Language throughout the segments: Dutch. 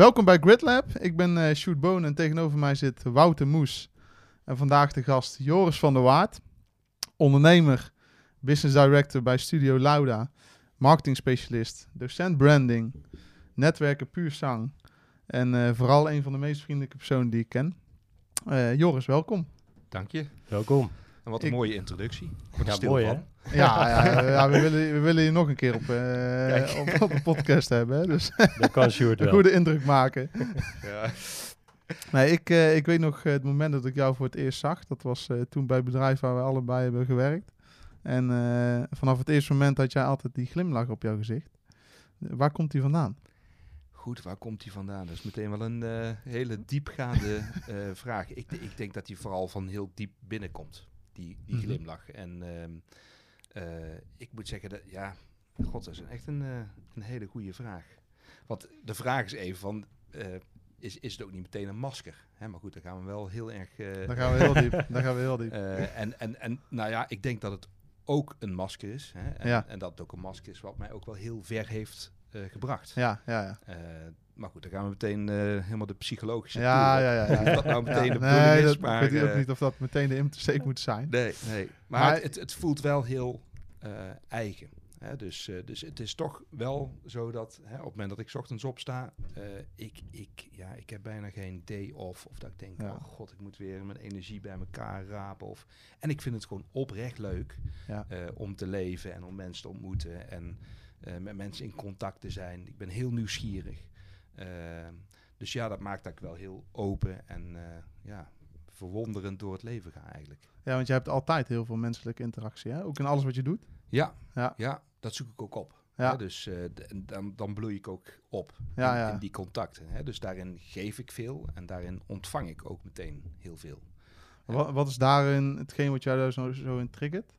Welkom bij GridLab. Ik ben uh, Sjoerd Boon en tegenover mij zit Wouter Moes. En vandaag de gast Joris van der Waard, ondernemer, business director bij Studio Lauda, marketing specialist, docent branding, netwerken puur zang en uh, vooral een van de meest vriendelijke personen die ik ken. Uh, Joris, welkom. Dank je. Welkom. En wat een ik... mooie introductie. Ja, mooi hè? Ja, ja, ja, we, willen, we willen je nog een keer op, uh, op, op, de podcast hebben. Hè? Dus dat kan Sjoerd Een goede indruk maken. Ja. Nee, ik, uh, ik weet nog het moment dat ik jou voor het eerst zag. Dat was uh, toen bij het bedrijf waar we allebei hebben gewerkt. En vanaf het eerste moment had jij altijd die glimlach op jouw gezicht. Waar komt die vandaan? Goed, waar komt die vandaan? Dat is meteen wel een hele diepgaande vraag. Ik, ik denk dat die vooral van heel diep binnenkomt, die, die mm -hmm. glimlach. En ehm, uh, ik moet zeggen dat, ja, god, dat is echt een, uh, een hele goede vraag. Want de vraag is even van, uh, is, is het ook niet meteen een masker? Hè, maar goed, dan gaan we wel heel erg... dan gaan we heel diep, dan gaan we heel diep. en, en, en nou ja, ik denk dat het ook een masker is. Hè, en, ja. en dat het ook een masker is wat mij ook wel heel ver heeft gebracht. Ja, ja, ja. Maar goed, dan gaan we meteen helemaal de psychologische ja, ja, ja, ja, dat nou meteen de bedoeling nee, is, dat, maar... Ik weet ook niet of dat meteen de insteek moet zijn. Nee, nee. Maar, maar het, het, voelt wel heel uh, eigen. Hè? Dus, dus het is toch wel zo dat hè, op het moment dat ik ochtends opsta, ik, ik, ja, ik heb bijna geen day off. Of dat ik denk, ja. oh god, ik moet weer mijn energie bij elkaar rapen. Of, en ik vind het gewoon oprecht leuk ja. om te leven en om mensen te ontmoeten en met mensen in contact te zijn. Ik ben heel nieuwsgierig. Ehm, dus ja, dat maakt dat ik wel heel open en ja, verwonderend door het leven ga eigenlijk. Ja, want je hebt altijd heel veel menselijke interactie, hè? ook in alles wat je doet. Ja, ja. ja dat zoek ik ook op. Ja. Hè? Dus uh, dan, dan bloei ik ook op ja, in, ja. in, die contacten. Hè? Dus daarin geef ik veel en daarin ontvang ik ook meteen heel veel. Wat, wat is daarin hetgeen wat jou daar zo, zo in triggert?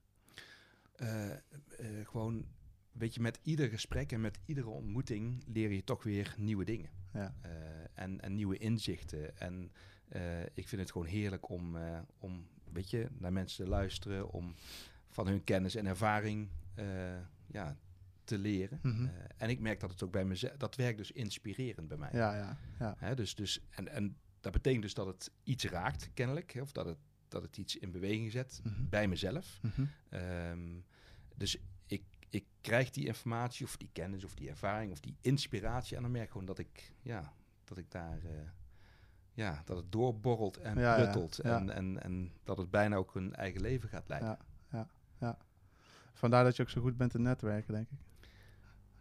Uh, uh, gewoon, weet je, met ieder gesprek en met iedere ontmoeting leer je toch weer nieuwe dingen. Ja. en, en nieuwe inzichten. En ik vind het gewoon heerlijk om, om weet je, naar mensen te luisteren, om van hun kennis en ervaring ja, te leren. Mhm. Mm -hmm. uh, en ik merk dat het ook bij mezelf, dat werkt dus inspirerend bij mij. Ja, ja, ja. Hè, dus, dus, en, en dat betekent dus dat het iets raakt, kennelijk, hè, of dat het, dat het iets in beweging zet mm -hmm. bij mezelf. Mm -hmm. um, dus ik, krijg die informatie of die kennis of die ervaring of die inspiratie en dan merk ik gewoon dat ik, ja, dat ik daar... Uh, ja, dat het doorborrelt en ja, pruttelt. Ja, ja. En, en, en dat het bijna ook een eigen leven gaat leiden. Ja, ja, ja. Vandaar dat je ook zo goed bent in netwerken, denk ik.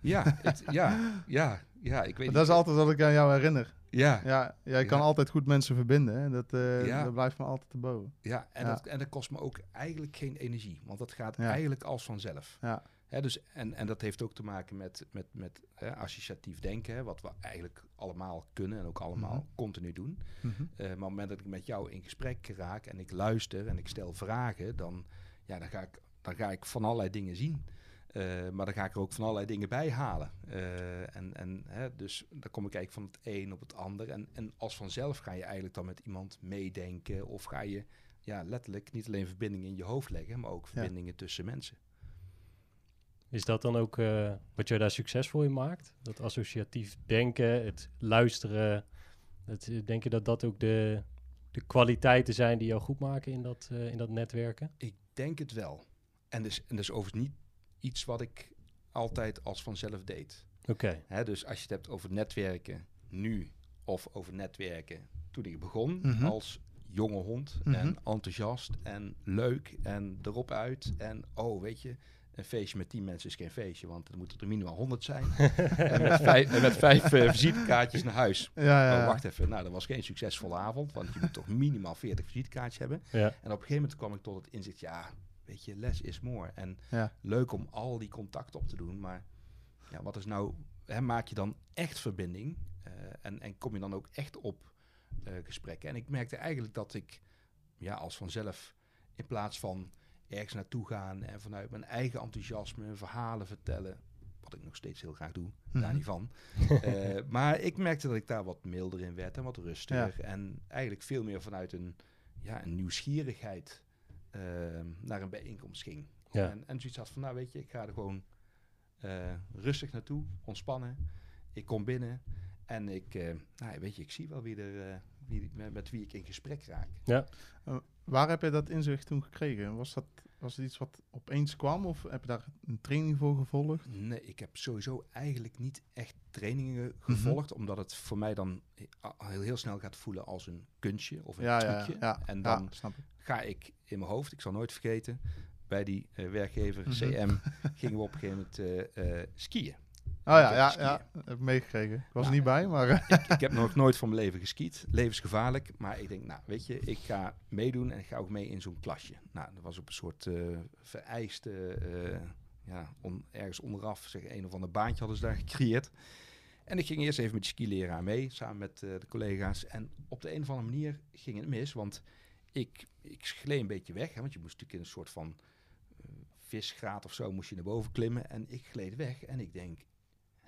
Ja, het, ja, ja, ja, ik weet maar Dat is altijd wat ik aan jou herinner. Ja. Ja, jij kan Ja. altijd goed mensen verbinden. Hè? Dat, eh, Ja. dat blijft me altijd te boven. Ja, en. Dat, en dat kost me ook eigenlijk geen energie. Want dat gaat eigenlijk als vanzelf. Ja. Hè, dus, en, en dat heeft ook te maken met, met, met hè, associatief denken. Hè, wat we eigenlijk allemaal kunnen en ook allemaal Mhm. continu doen. Mhm. Eh, maar op het moment dat ik met jou in gesprek raak en ik luister en ik stel vragen, dan, ja, dan, ga, ik, dan ga ik van allerlei dingen zien. Eh, maar dan ga ik er ook van allerlei dingen bij halen. Eh, en, en, hè, dus dan kom ik eigenlijk van het een op het ander. En, en als vanzelf ga je eigenlijk dan met iemand meedenken. Of ga je ja, letterlijk niet alleen verbindingen in je hoofd leggen, maar ook verbindingen tussen mensen. Is dat dan ook uh, wat jij daar succesvol in maakt? Dat associatief denken, het luisteren. Het, denk je dat dat ook de, de kwaliteiten zijn die jou goed maken in dat, uh, in dat netwerken? Ik denk het wel. En dus, en dus overigens niet iets wat ik altijd als vanzelf deed. Oké. Okay. Dus als je het hebt over netwerken nu of over netwerken toen ik begon Mhm. mm -hmm. als jonge hond Mhm. en enthousiast en leuk en erop uit en oh weet je een feestje met tien mensen is geen feestje, want er moeten er minimaal 100 zijn. en, met vijf, en met vijf uh, visitekaartjes naar huis. Ja, ja, ja. Oh, wacht even, nou dat was geen succesvolle avond, want je moet toch minimaal 40 visitekaartjes hebben. Ja. En op een gegeven moment kwam ik tot het inzicht, ja, weet je, less is more. En Ja. leuk om al die contacten op te doen, maar ja, wat is nou, hè, maak je dan echt verbinding uh, en, en kom je dan ook echt op uh, gesprekken? En ik merkte eigenlijk dat ik, ja, als vanzelf, in plaats van ergens naartoe gaan en vanuit mijn eigen enthousiasme verhalen vertellen. Wat ik nog steeds heel graag doe, mm -hmm. daar niet van. uh, maar ik merkte dat ik daar wat milder in werd en wat rustiger. Ja. En eigenlijk veel meer vanuit een, ja, een nieuwsgierigheid uh, naar een bijeenkomst ging. Ja. En, en zoiets had van, nou weet je, ik ga er gewoon uh, rustig naartoe, ontspannen. Ik kom binnen En ik, eh, nou, weet je, ik zie wel wie er, eh, wie, met, met wie ik in gesprek raak. Waar heb je dat inzicht toen gekregen? Was dat was het iets wat opeens kwam of heb je daar een training voor gevolgd? Nee, ik heb sowieso eigenlijk niet echt trainingen Mhm. gevolgd, omdat het voor mij dan he- heel, heel snel gaat voelen als een kunstje of een Ja, trucje. ja. En dan snap ik. ga ik in mijn hoofd, ik zal nooit vergeten, bij die eh, werkgever Mhm. CM gingen we op een gegeven moment eh, eh, skiën. Oh ja, ja, skiën. ja, heb ik meegekregen. Ik was er niet bij, maar ik, ik heb nog nooit van mijn leven geskiet. Levensgevaarlijk. Maar ik denk, nou, weet je, ik ga meedoen en ik ga ook mee in zo'n klasje. Nou, dat was op een soort eh, vereiste, eh, ja, on- ergens onderaf, zeg, een of ander baantje hadden ze daar gecreëerd. En ik ging eerst even met die skileraar mee, samen met eh, de collega's. En op de een of andere manier ging het mis, want ik, ik gleed een beetje weg. Hè, want je moest natuurlijk in een soort van visgraat of zo, moest je naar boven klimmen. En ik gleed weg en ik denk,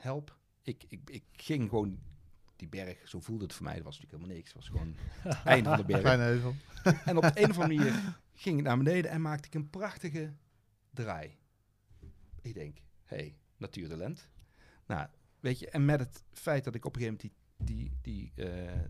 help. Ik, ik, ik ging gewoon die berg, zo voelde het voor mij, dat was natuurlijk helemaal niks. Het was gewoon het einde van de berg. kleine heuvel. En op de een of andere manier ging ik naar beneden en maakte ik een prachtige draai. Ik denk, hé, hey, natuurtalent. Nou, weet je, en met het feit dat ik op een gegeven moment die, die, die eh,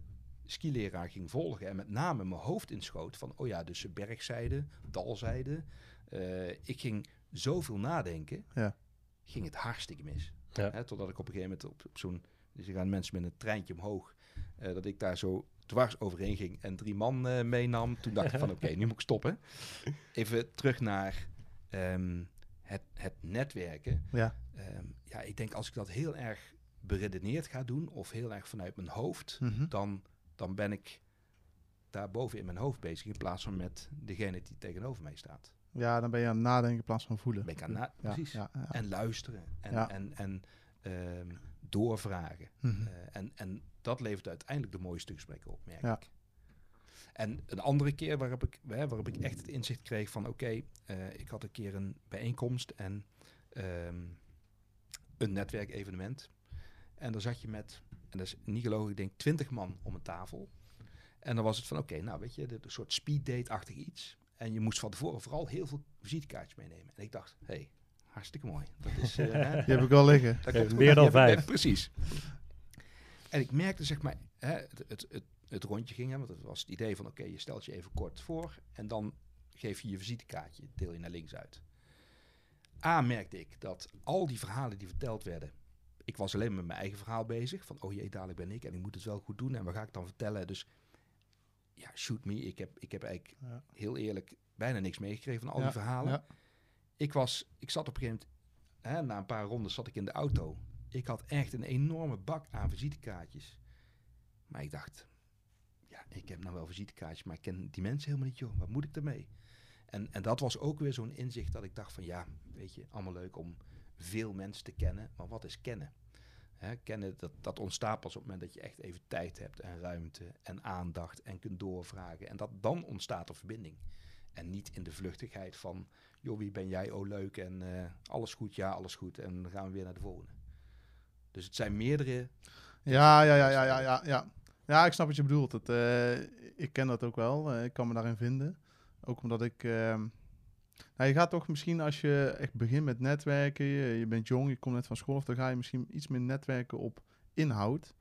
skileraar ging volgen en met name mijn hoofd inschoot van, oh ja, dus bergzijde, dalzijde. Eh, ik ging zoveel nadenken, Ja. ging het hartstikke mis. Ja. Hè, totdat ik op een gegeven moment op, op zo'n, dus er gaan mensen met een treintje omhoog, eh, dat ik daar zo dwars overheen ging en drie man eh, meenam. Toen dacht ik van oké, nu moet ik stoppen. Even terug naar ehm, het, het netwerken. Ja. Ehm, ja, ik denk als ik dat heel erg beredeneerd ga doen of heel erg vanuit mijn hoofd, Mhm. dan, dan ben ik daar boven in mijn hoofd bezig in plaats van met degene die tegenover mij staat. Ja, dan ben je aan het nadenken in plaats van voelen. Ben ik aan na- precies. En luisteren en, en, en ehm, doorvragen. Mhm. Eh, en, en dat levert uiteindelijk de mooiste gesprekken op, merk Ja. ik. En een andere keer waarop ik, hè, waarop ik echt het inzicht kreeg van... oké, eh, ik had een keer een bijeenkomst en ehm, een netwerkevenement. En daar zat je met, en dat is niet gelogen, ik denk twintig man om een tafel. En dan was het van, oké, nou weet je, dit- een soort speeddate-achtig iets. En je moest van tevoren vooral heel veel visitekaartjes meenemen. En ik dacht, hé, hey, hartstikke mooi. Dat is, eh, hè, Die heb ik wel liggen. meer dan vijf. precies. En ik merkte, zeg maar, hè, het, het, het, het rondje ging, hè, want het was het idee van, oké, je stelt je even kort voor en dan geef je je visitekaartje, deel je naar links uit. A, merkte ik dat al die verhalen die verteld werden, ik was alleen met mijn eigen verhaal bezig, van, oh jee, dadelijk ben ik en ik moet het wel goed doen en wat ga ik dan vertellen? Dus, ja, shoot me, ik heb, ik heb eigenlijk Ja. heel eerlijk bijna niks meegekregen van al Ja, die verhalen. Ik, was, ik zat op een gegeven moment, hè, na een paar rondes zat ik in de auto. Ik had echt een enorme bak aan visitekaartjes. Maar ik dacht, ja, ik heb nou wel visitekaartjes, maar ik ken die mensen helemaal niet, joh. Wat moet ik ermee? En, en dat was ook weer zo'n inzicht dat ik dacht van, ja, weet je, allemaal leuk om veel mensen te kennen. Maar wat is kennen? Kennen, dat, dat ontstaat pas op het moment dat je echt even tijd hebt en ruimte en aandacht en kunt doorvragen. En dat, dan ontstaat er verbinding. En niet in de vluchtigheid van, joh, wie ben jij? Oh, leuk. En eh, alles goed? Ja, alles goed. En dan gaan we weer naar de volgende. Dus het zijn meerdere... Ja, ja, ja, ja, ja, ja, ja. Ja, ik snap wat je bedoelt. Eh, ik ken dat ook wel. Eh, ik kan me daarin vinden. Ook omdat ik... ehm, nou, je gaat toch misschien als je echt begint met netwerken, je, je bent jong, je komt net van school, of dan ga je misschien iets meer netwerken op inhoud,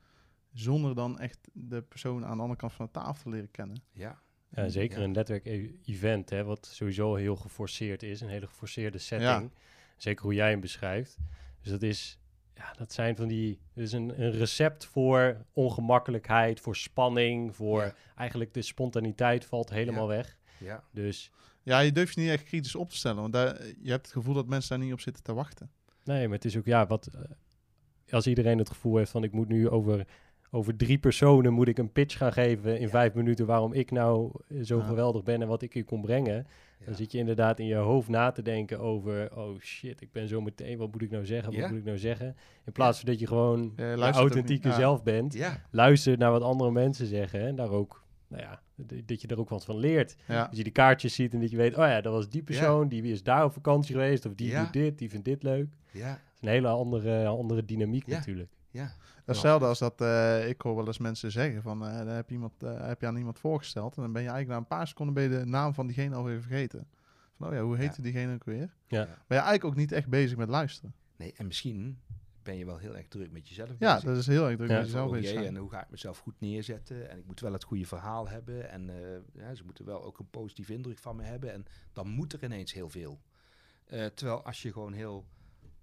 zonder dan echt de persoon aan de andere kant van de tafel te leren kennen. Ja, Ja, zeker Ja. een netwerk-event, hè, wat sowieso heel geforceerd is, een hele geforceerde setting. Zeker hoe jij hem beschrijft. Dus dat is, ja, dat zijn van die, dat is een, een recept voor ongemakkelijkheid, voor spanning, voor Ja. eigenlijk de spontaniteit valt helemaal Ja. weg. ja, Dus Ja, je durft je niet echt kritisch op te stellen, want daar, je hebt het gevoel dat mensen daar niet op zitten te wachten. nee, maar het is ook, ja, wat, eh, als iedereen het gevoel heeft van ik moet nu over, over drie personen moet ik een pitch gaan geven in Ja. vijf minuten waarom ik nou eh, zo Ja. geweldig ben en wat ik hier kon brengen. Dan zit je inderdaad in je hoofd na te denken over, oh shit, ik ben zo meteen, wat moet ik nou zeggen, wat Ja. moet ik nou zeggen? In plaats van dat je gewoon authentieke zelf bent, Ja, luister naar wat andere mensen zeggen en daar ook, nou ja, dat je er ook wat van leert. Ja. Dat je die kaartjes ziet en dat je weet, oh ja, dat was die persoon, die is daar op vakantie geweest, of die Ja. doet dit, die vindt dit leuk. ja, Dat is een hele andere, andere dynamiek Ja. natuurlijk. ja. Hetzelfde als dat eh, ik hoor wel eens mensen zeggen van, eh dan heb je, iemand, eh, heb je aan iemand voorgesteld en dan ben je eigenlijk na een paar seconden ben je de naam van diegene alweer vergeten. Van, oh ja, hoe heette diegene ook weer? Ja. Ben je eigenlijk ook niet echt bezig met luisteren. Nee, en misschien ben je wel heel erg druk met jezelf Ja, bezig. dat is heel erg druk Ja. met jezelf en hoe ga ik mezelf goed neerzetten? En ik moet wel het goede verhaal hebben. En eh, ja, ze moeten wel ook een positieve indruk van me hebben. En dan moet er ineens heel veel. Eh, terwijl als je gewoon heel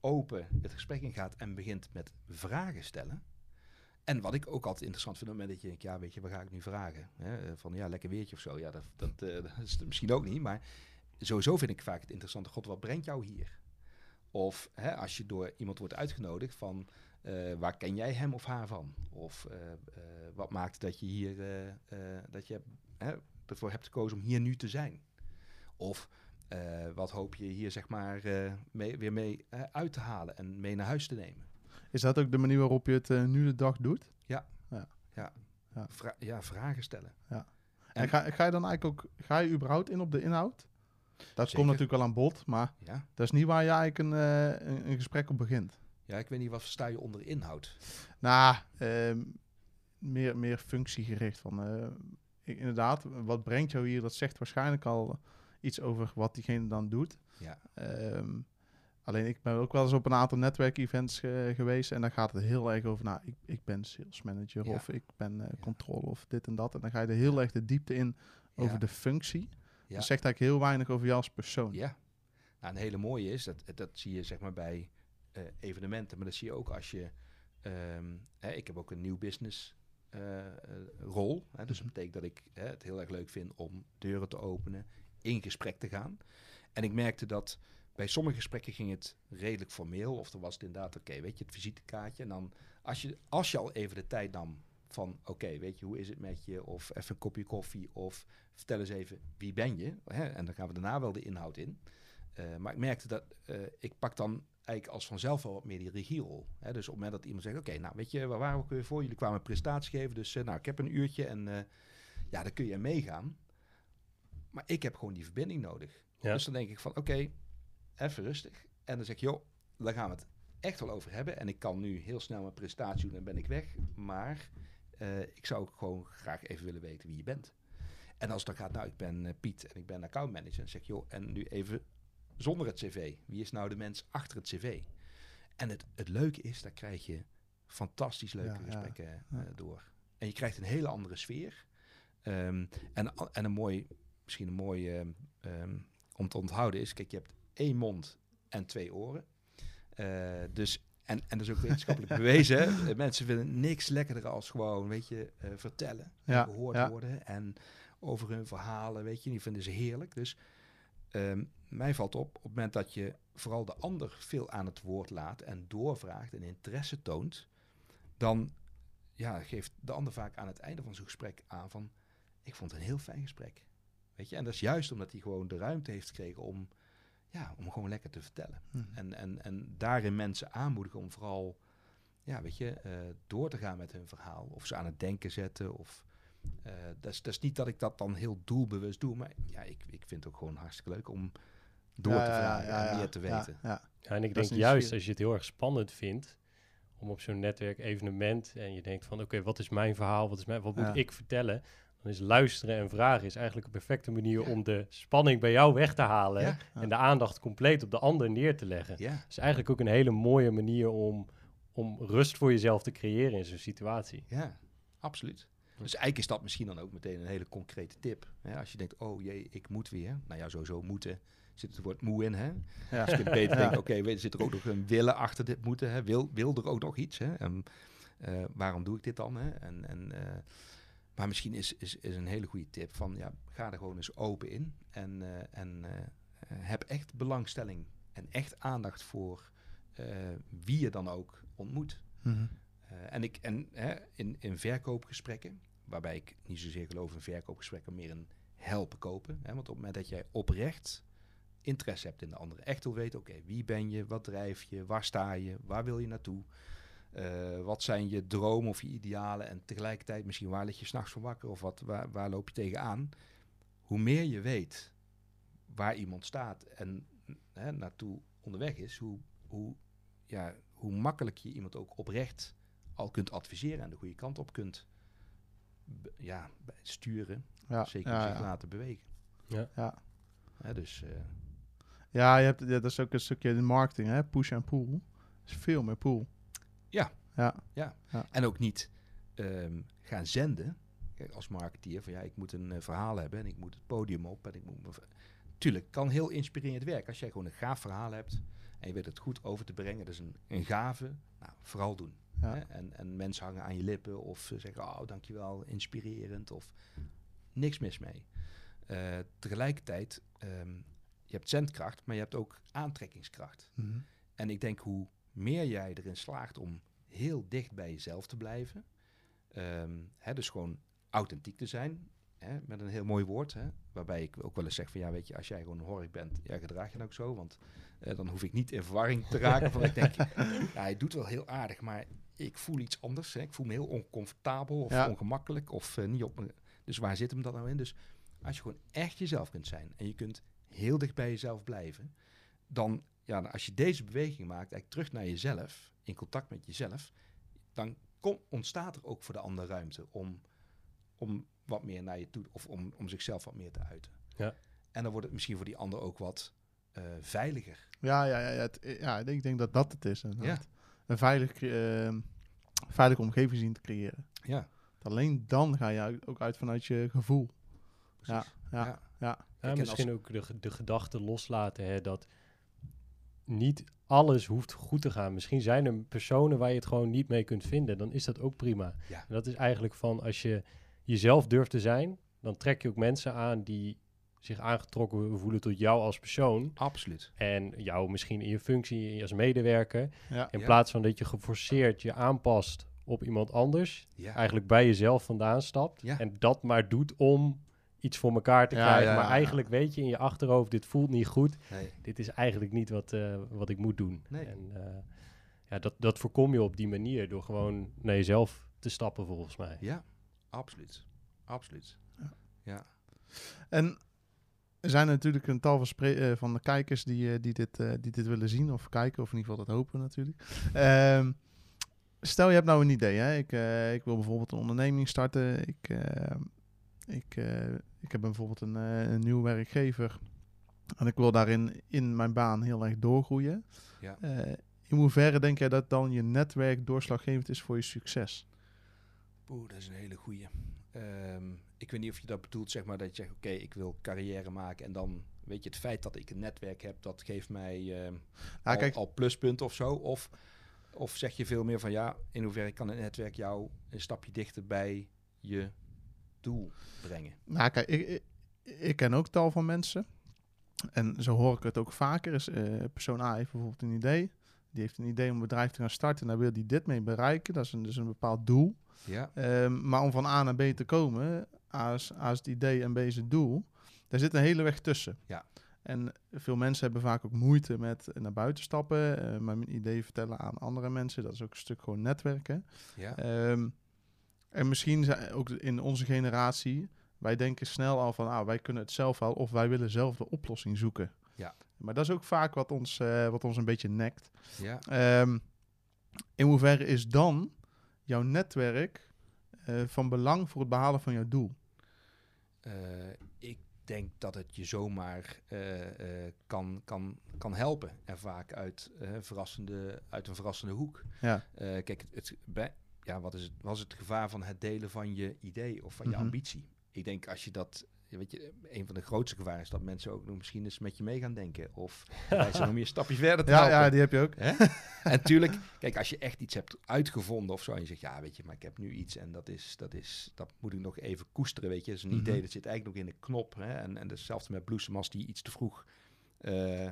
open het gesprek ingaat en begint met vragen stellen. En wat ik ook altijd interessant vind, op het moment dat je denkt, ja, weet je, wat ga ik nu vragen? Hè? Eh, Van ja, lekker weertje of zo. Ja, dat, dat, eh, dat is misschien ook niet. Maar sowieso vind ik vaak het interessante, god, wat brengt jou hier? Of hè, als je door iemand wordt uitgenodigd van, eh, waar ken jij hem of haar van? Of eh, eh, wat maakt dat je hier, dat je hè, ervoor hebt gekozen om hier nu te zijn? Of wat hoop je hier zeg maar mee, weer mee uit te halen en mee naar huis te nemen? Is dat ook de manier waarop je het nu de dag doet? Vra- ja, vragen stellen. En, En- ga, ga je dan eigenlijk ook, ga je überhaupt in op de inhoud? Dat Zeker. komt natuurlijk wel aan bod, maar Ja. dat is niet waar je eigenlijk een, eh, een, een gesprek op begint. ja, ik weet niet wat versta je onder inhoud. Nou, ehm, meer, meer functiegericht. Van, eh, i- inderdaad, wat brengt jou hier? Dat zegt waarschijnlijk al iets over wat diegene dan doet. Ja. Ehm, alleen ik ben ook wel eens op een aantal netwerkevents ge- geweest en dan gaat het heel erg over, nou, ik, ik ben sales manager Ja. of ik ben eh controle of dit en dat. En dan ga je er heel erg de diepte in over de functie. Dat zegt eigenlijk heel weinig over jou als persoon. Ja. Nou, een hele mooie is, dat, dat zie je zeg maar bij eh, evenementen, maar dat zie je ook als je, ehm, hè, ik heb ook een nieuw business eh, rol. Hè, dus dat Mhm. betekent dat ik hè, het heel erg leuk vind om deuren te openen, in gesprek te gaan. En ik merkte dat bij sommige gesprekken ging het redelijk formeel, of er was het inderdaad, oké, weet je, het visitekaartje. En dan, als je, als je al even de tijd nam van, oké, weet je, hoe is het met je? Of even een kopje koffie, of vertel eens even, wie ben je? Hè? En dan gaan we daarna wel de inhoud in. Eh, maar ik merkte dat eh, ik pak dan eigenlijk als vanzelf wel wat meer die regierol. Hè? Dus op het moment dat iemand zegt, oké, nou weet je, waar waren we ook weer voor? Jullie kwamen een presentatie geven, dus eh, nou, ik heb een uurtje en ja, dan kun je meegaan. Maar ik heb gewoon die verbinding nodig. Ja. Dus dan denk ik van, oké, even rustig. En dan zeg ik, joh, daar gaan we het echt wel over hebben. En ik kan nu heel snel mijn presentatie doen en ben ik weg. Maar eh, ik zou ook gewoon graag even willen weten wie je bent. En als het dan gaat, nou, ik ben eh, Piet en ik ben accountmanager. Dan zeg joh, en nu even zonder het cv. Wie is nou de mens achter het cv? En het, het leuke is, daar krijg je fantastisch leuke Ja, gesprekken eh, door. En je krijgt een hele andere sfeer. Ehm, en, en een mooi, misschien een mooi ehm, ehm, om te onthouden is, kijk, je hebt één mond en twee oren. Dus, en, en dat is ook wetenschappelijk bewezen. hè. Mensen vinden niks lekkerder als gewoon, weet je, eh, vertellen. Ja, gehoord ja. worden. En over hun verhalen, weet je, die vinden ze heerlijk. Dus ehm, mij valt op, op het moment dat je vooral de ander veel aan het woord laat en doorvraagt en interesse toont, dan ja, geeft de ander vaak aan het einde van zo'n gesprek aan van, ik vond het een heel fijn gesprek. Weet je, en dat is juist omdat hij gewoon de ruimte heeft gekregen om, ja, om gewoon lekker te vertellen. Mhm. En, en, en daarin mensen aanmoedigen om vooral, ja, weet je, eh, door te gaan met hun verhaal. Of ze aan het denken zetten. Of, eh, dat, is, dat is niet dat ik dat dan heel doelbewust doe. Maar ja, ik, ik vind het ook gewoon hartstikke leuk om door Ja, te ja, vragen ja, en ja, meer te ja, weten. Ja, Ja, en ik Dat denk juist als je het heel erg spannend vindt om op zo'n netwerk-evenement en je denkt van oké, wat is mijn verhaal, wat, is mijn, wat moet Ja. ik vertellen? Dan is luisteren en vragen is eigenlijk een perfecte manier Ja. om de spanning bij jou weg te halen Ja. en de aandacht compleet op de ander neer te leggen. Ja, is eigenlijk ook een hele mooie manier om, om rust voor jezelf te creëren in zo'n situatie. ja, absoluut. Dus eigenlijk is dat misschien dan ook meteen een hele concrete tip. Hè? Als je denkt, oh jee, ik moet weer. Nou ja, sowieso moeten. Zit het woord moe in, hè? ja. Dus je beter Ja. denken, oké, weet je, zit er ook nog een willen achter dit moeten? Hè? Wil, wil er ook nog iets? Hè? En, eh, waarom doe ik dit dan? Hè? En, en, eh, maar misschien is, is, is een hele goede tip van, ja, ga er gewoon eens open in. En, eh, en eh, heb echt belangstelling en echt aandacht voor eh, wie je dan ook ontmoet. Mhm. En ik, en hè, in, in verkoopgesprekken, waarbij ik niet zozeer geloof in verkoopgesprekken, meer in helpen kopen. Hè, want op het moment dat jij oprecht interesse hebt in de ander, echt wil weten, oké, wie ben je, wat drijf je, waar sta je, waar wil je naartoe, Eh, wat zijn je dromen of je idealen en tegelijkertijd misschien waar lig je s'nachts van wakker of wat, waar, waar loop je tegenaan. Hoe meer je weet waar iemand staat en hè, naartoe onderweg is, hoe, hoe, ja, hoe makkelijk je iemand ook oprecht al kunt adviseren en de goede kant op kunt ja, sturen. Ja, zeker ja, zich ja. laten bewegen. Ja. Hè, dus eh, Ja, je hebt, ja, dat is ook een stukje in de marketing, hè? push en pull. is veel meer pull. Ja. Ja. En ook niet ehm, gaan zenden. Kijk, als marketeer van ja, ik moet een eh, verhaal hebben en ik moet het podium op en ik moet. Tuurlijk, kan heel inspirerend werken. Als jij gewoon een gaaf verhaal hebt en je weet het goed over te brengen, dat is een, een gave, nou, vooral doen. Ja. Hè? En, en mensen hangen aan je lippen of zeggen, oh, dankjewel, inspirerend of niks mis mee. Eh, tegelijkertijd, ehm, je hebt zendkracht, maar je hebt ook aantrekkingskracht. Mhm. En ik denk hoe meer jij erin slaagt om heel dicht bij jezelf te blijven, ehm, hè, dus gewoon authentiek te zijn, hè, met een heel mooi woord, hè, waarbij ik ook wel eens zeg van ja, weet je, als jij gewoon hork bent, ja, gedraag je dan ook zo, want eh, dan hoef ik niet in verwarring te raken van ik denk, ja, hij doet wel heel aardig, maar ik voel iets anders, hè, ik voel me heel oncomfortabel of Ja. ongemakkelijk of eh, niet op dus waar zit hem dat nou in? Dus als je gewoon echt jezelf kunt zijn en je kunt heel dicht bij jezelf blijven, dan, ja, als je deze beweging maakt, eigenlijk terug naar jezelf, in contact met jezelf, dan kom, ontstaat er ook voor de ander ruimte om, om wat meer naar je toe, of om, om zichzelf wat meer te uiten. Ja. En dan wordt het misschien voor die ander ook wat eh, veiliger. Ja, ja, ja, ja, het- ja, ik denk dat dat het is. Een veilig, ehm, veilige omgeving zien te creëren. Ja, Alleen dan ga je ook uit vanuit je gevoel. precies. Ja, ja, Ja. ja. Ja, en misschien ook de, de gedachte loslaten hè, dat niet alles hoeft goed te gaan. Misschien zijn er personen waar je het gewoon niet mee kunt vinden. Dan is dat ook prima. Ja. En dat is eigenlijk van als je jezelf durft te zijn, dan trek je ook mensen aan die zich aangetrokken voelen tot jou als persoon. Absoluut. En jou misschien in je functie als medewerker. ja. In Ja. plaats van dat je geforceerd je aanpast op iemand anders. Eigenlijk bij jezelf vandaan stapt. En dat maar doet om iets voor elkaar te Ja, krijgen. ja, maar ja, eigenlijk weet je in je achterhoofd, dit voelt niet goed. nee. Dit is eigenlijk niet wat, eh, wat ik moet doen. Nee. En eh, ja, dat, dat voorkom je op die manier door gewoon naar jezelf te stappen volgens mij. ja, absoluut. Absoluut. Ja. Ja. En er zijn natuurlijk een tal van, spre- eh, van de kijkers die, eh, die, dit, eh, die dit willen zien of kijken, of in ieder geval dat hopen natuurlijk. Ehm, stel je hebt nou een idee, hè? Ik, eh, ik wil bijvoorbeeld een onderneming starten. Ik, eh, ik, eh, ik heb bijvoorbeeld een, eh, een nieuwe werkgever en ik wil daarin in mijn baan heel erg doorgroeien. Ja. Eh, in hoeverre denk jij dat dan je netwerk doorslaggevend is voor je succes? Oeh, dat is een hele goeie. Ehm, ik weet niet of je dat bedoelt, zeg maar, dat je zegt, oké, ik wil carrière maken en dan, weet je, het feit dat ik een netwerk heb, dat geeft mij Nou, al, kijk, al pluspunten of zo. Of, of zeg je veel meer van, ja, in hoeverre kan een netwerk jou een stapje dichter bij je doel brengen? Nou, kijk, ik, ik, ik ken ook tal van mensen. En zo hoor ik het ook vaker. Is, eh, persoon A heeft bijvoorbeeld een idee. Die heeft een idee om een bedrijf te gaan starten. En daar wil hij dit mee bereiken. Dat is een, dus een bepaald doel. Ja, Ehm, maar om van A naar B te komen, A is, A is het idee en B is het doel. Daar zit een hele weg tussen. Ja. En veel mensen hebben vaak ook moeite met naar buiten stappen. eh mijn idee vertellen aan andere mensen. Dat is ook een stuk gewoon netwerken. ja, Ehm, en misschien zijn ook in onze generatie, wij denken snel al van, ah, wij kunnen het zelf wel, of wij willen zelf de oplossing zoeken. Ja. Maar dat is ook vaak wat ons, eh, wat ons een beetje nekt. ja. Ehm, in hoeverre is dan jouw netwerk eh, van belang voor het behalen van jouw doel? Eh, ik denk dat het je zomaar kan, kan, kan helpen. En vaak uit, verrassende, uit een verrassende hoek. Ja, kijk, het, het, bij, ja, wat is het, was het gevaar van het delen van je idee of van je Mhm. ambitie? Ik denk als je dat, weet je, een van de grootste gevaren is dat mensen ook nog misschien eens met je mee gaan denken. Of zijn nog meer een stapje verder te ja, helpen. ja, die heb je ook. Hè? en natuurlijk, kijk, als je echt iets hebt uitgevonden of zo, en je zegt, ja, weet je, maar ik heb nu iets en dat is, dat is, dat moet ik nog even koesteren, weet je. Dat is een Mhm. idee, dat zit eigenlijk nog in de knop. Hè? En, en hetzelfde met bloesem, als die iets te vroeg eh,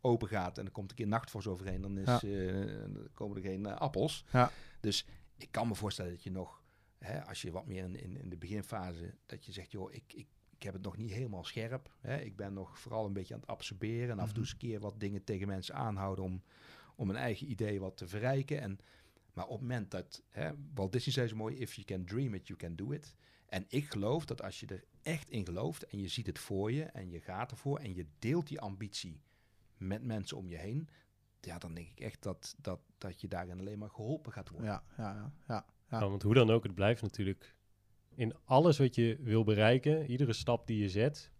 open gaat en er komt een keer nachtvorst overheen, dan, is, Ja. eh, dan komen er geen appels. Ja. Dus ik kan me voorstellen dat je nog, hè, als je wat meer in, in, in de beginfase, dat je zegt, joh, ik, ik, ik heb het nog niet helemaal scherp. Hè? Ik ben nog vooral een beetje aan het absorberen en af en toe eens een keer wat dingen tegen mensen aanhouden om, om mijn eigen idee wat te verrijken. En, maar op het moment dat, hè, Walt Disney zei zo mooi, if you can dream it, you can do it. En ik geloof dat als je er echt in gelooft en je ziet het voor je en je gaat ervoor en je deelt die ambitie met mensen om je heen, ja, dan denk ik echt dat, dat, dat je daarin alleen maar geholpen gaat worden. Ja, ja, ja. ja. Want hoe dan ook, het blijft natuurlijk in alles wat je wil bereiken, iedere stap die je zet,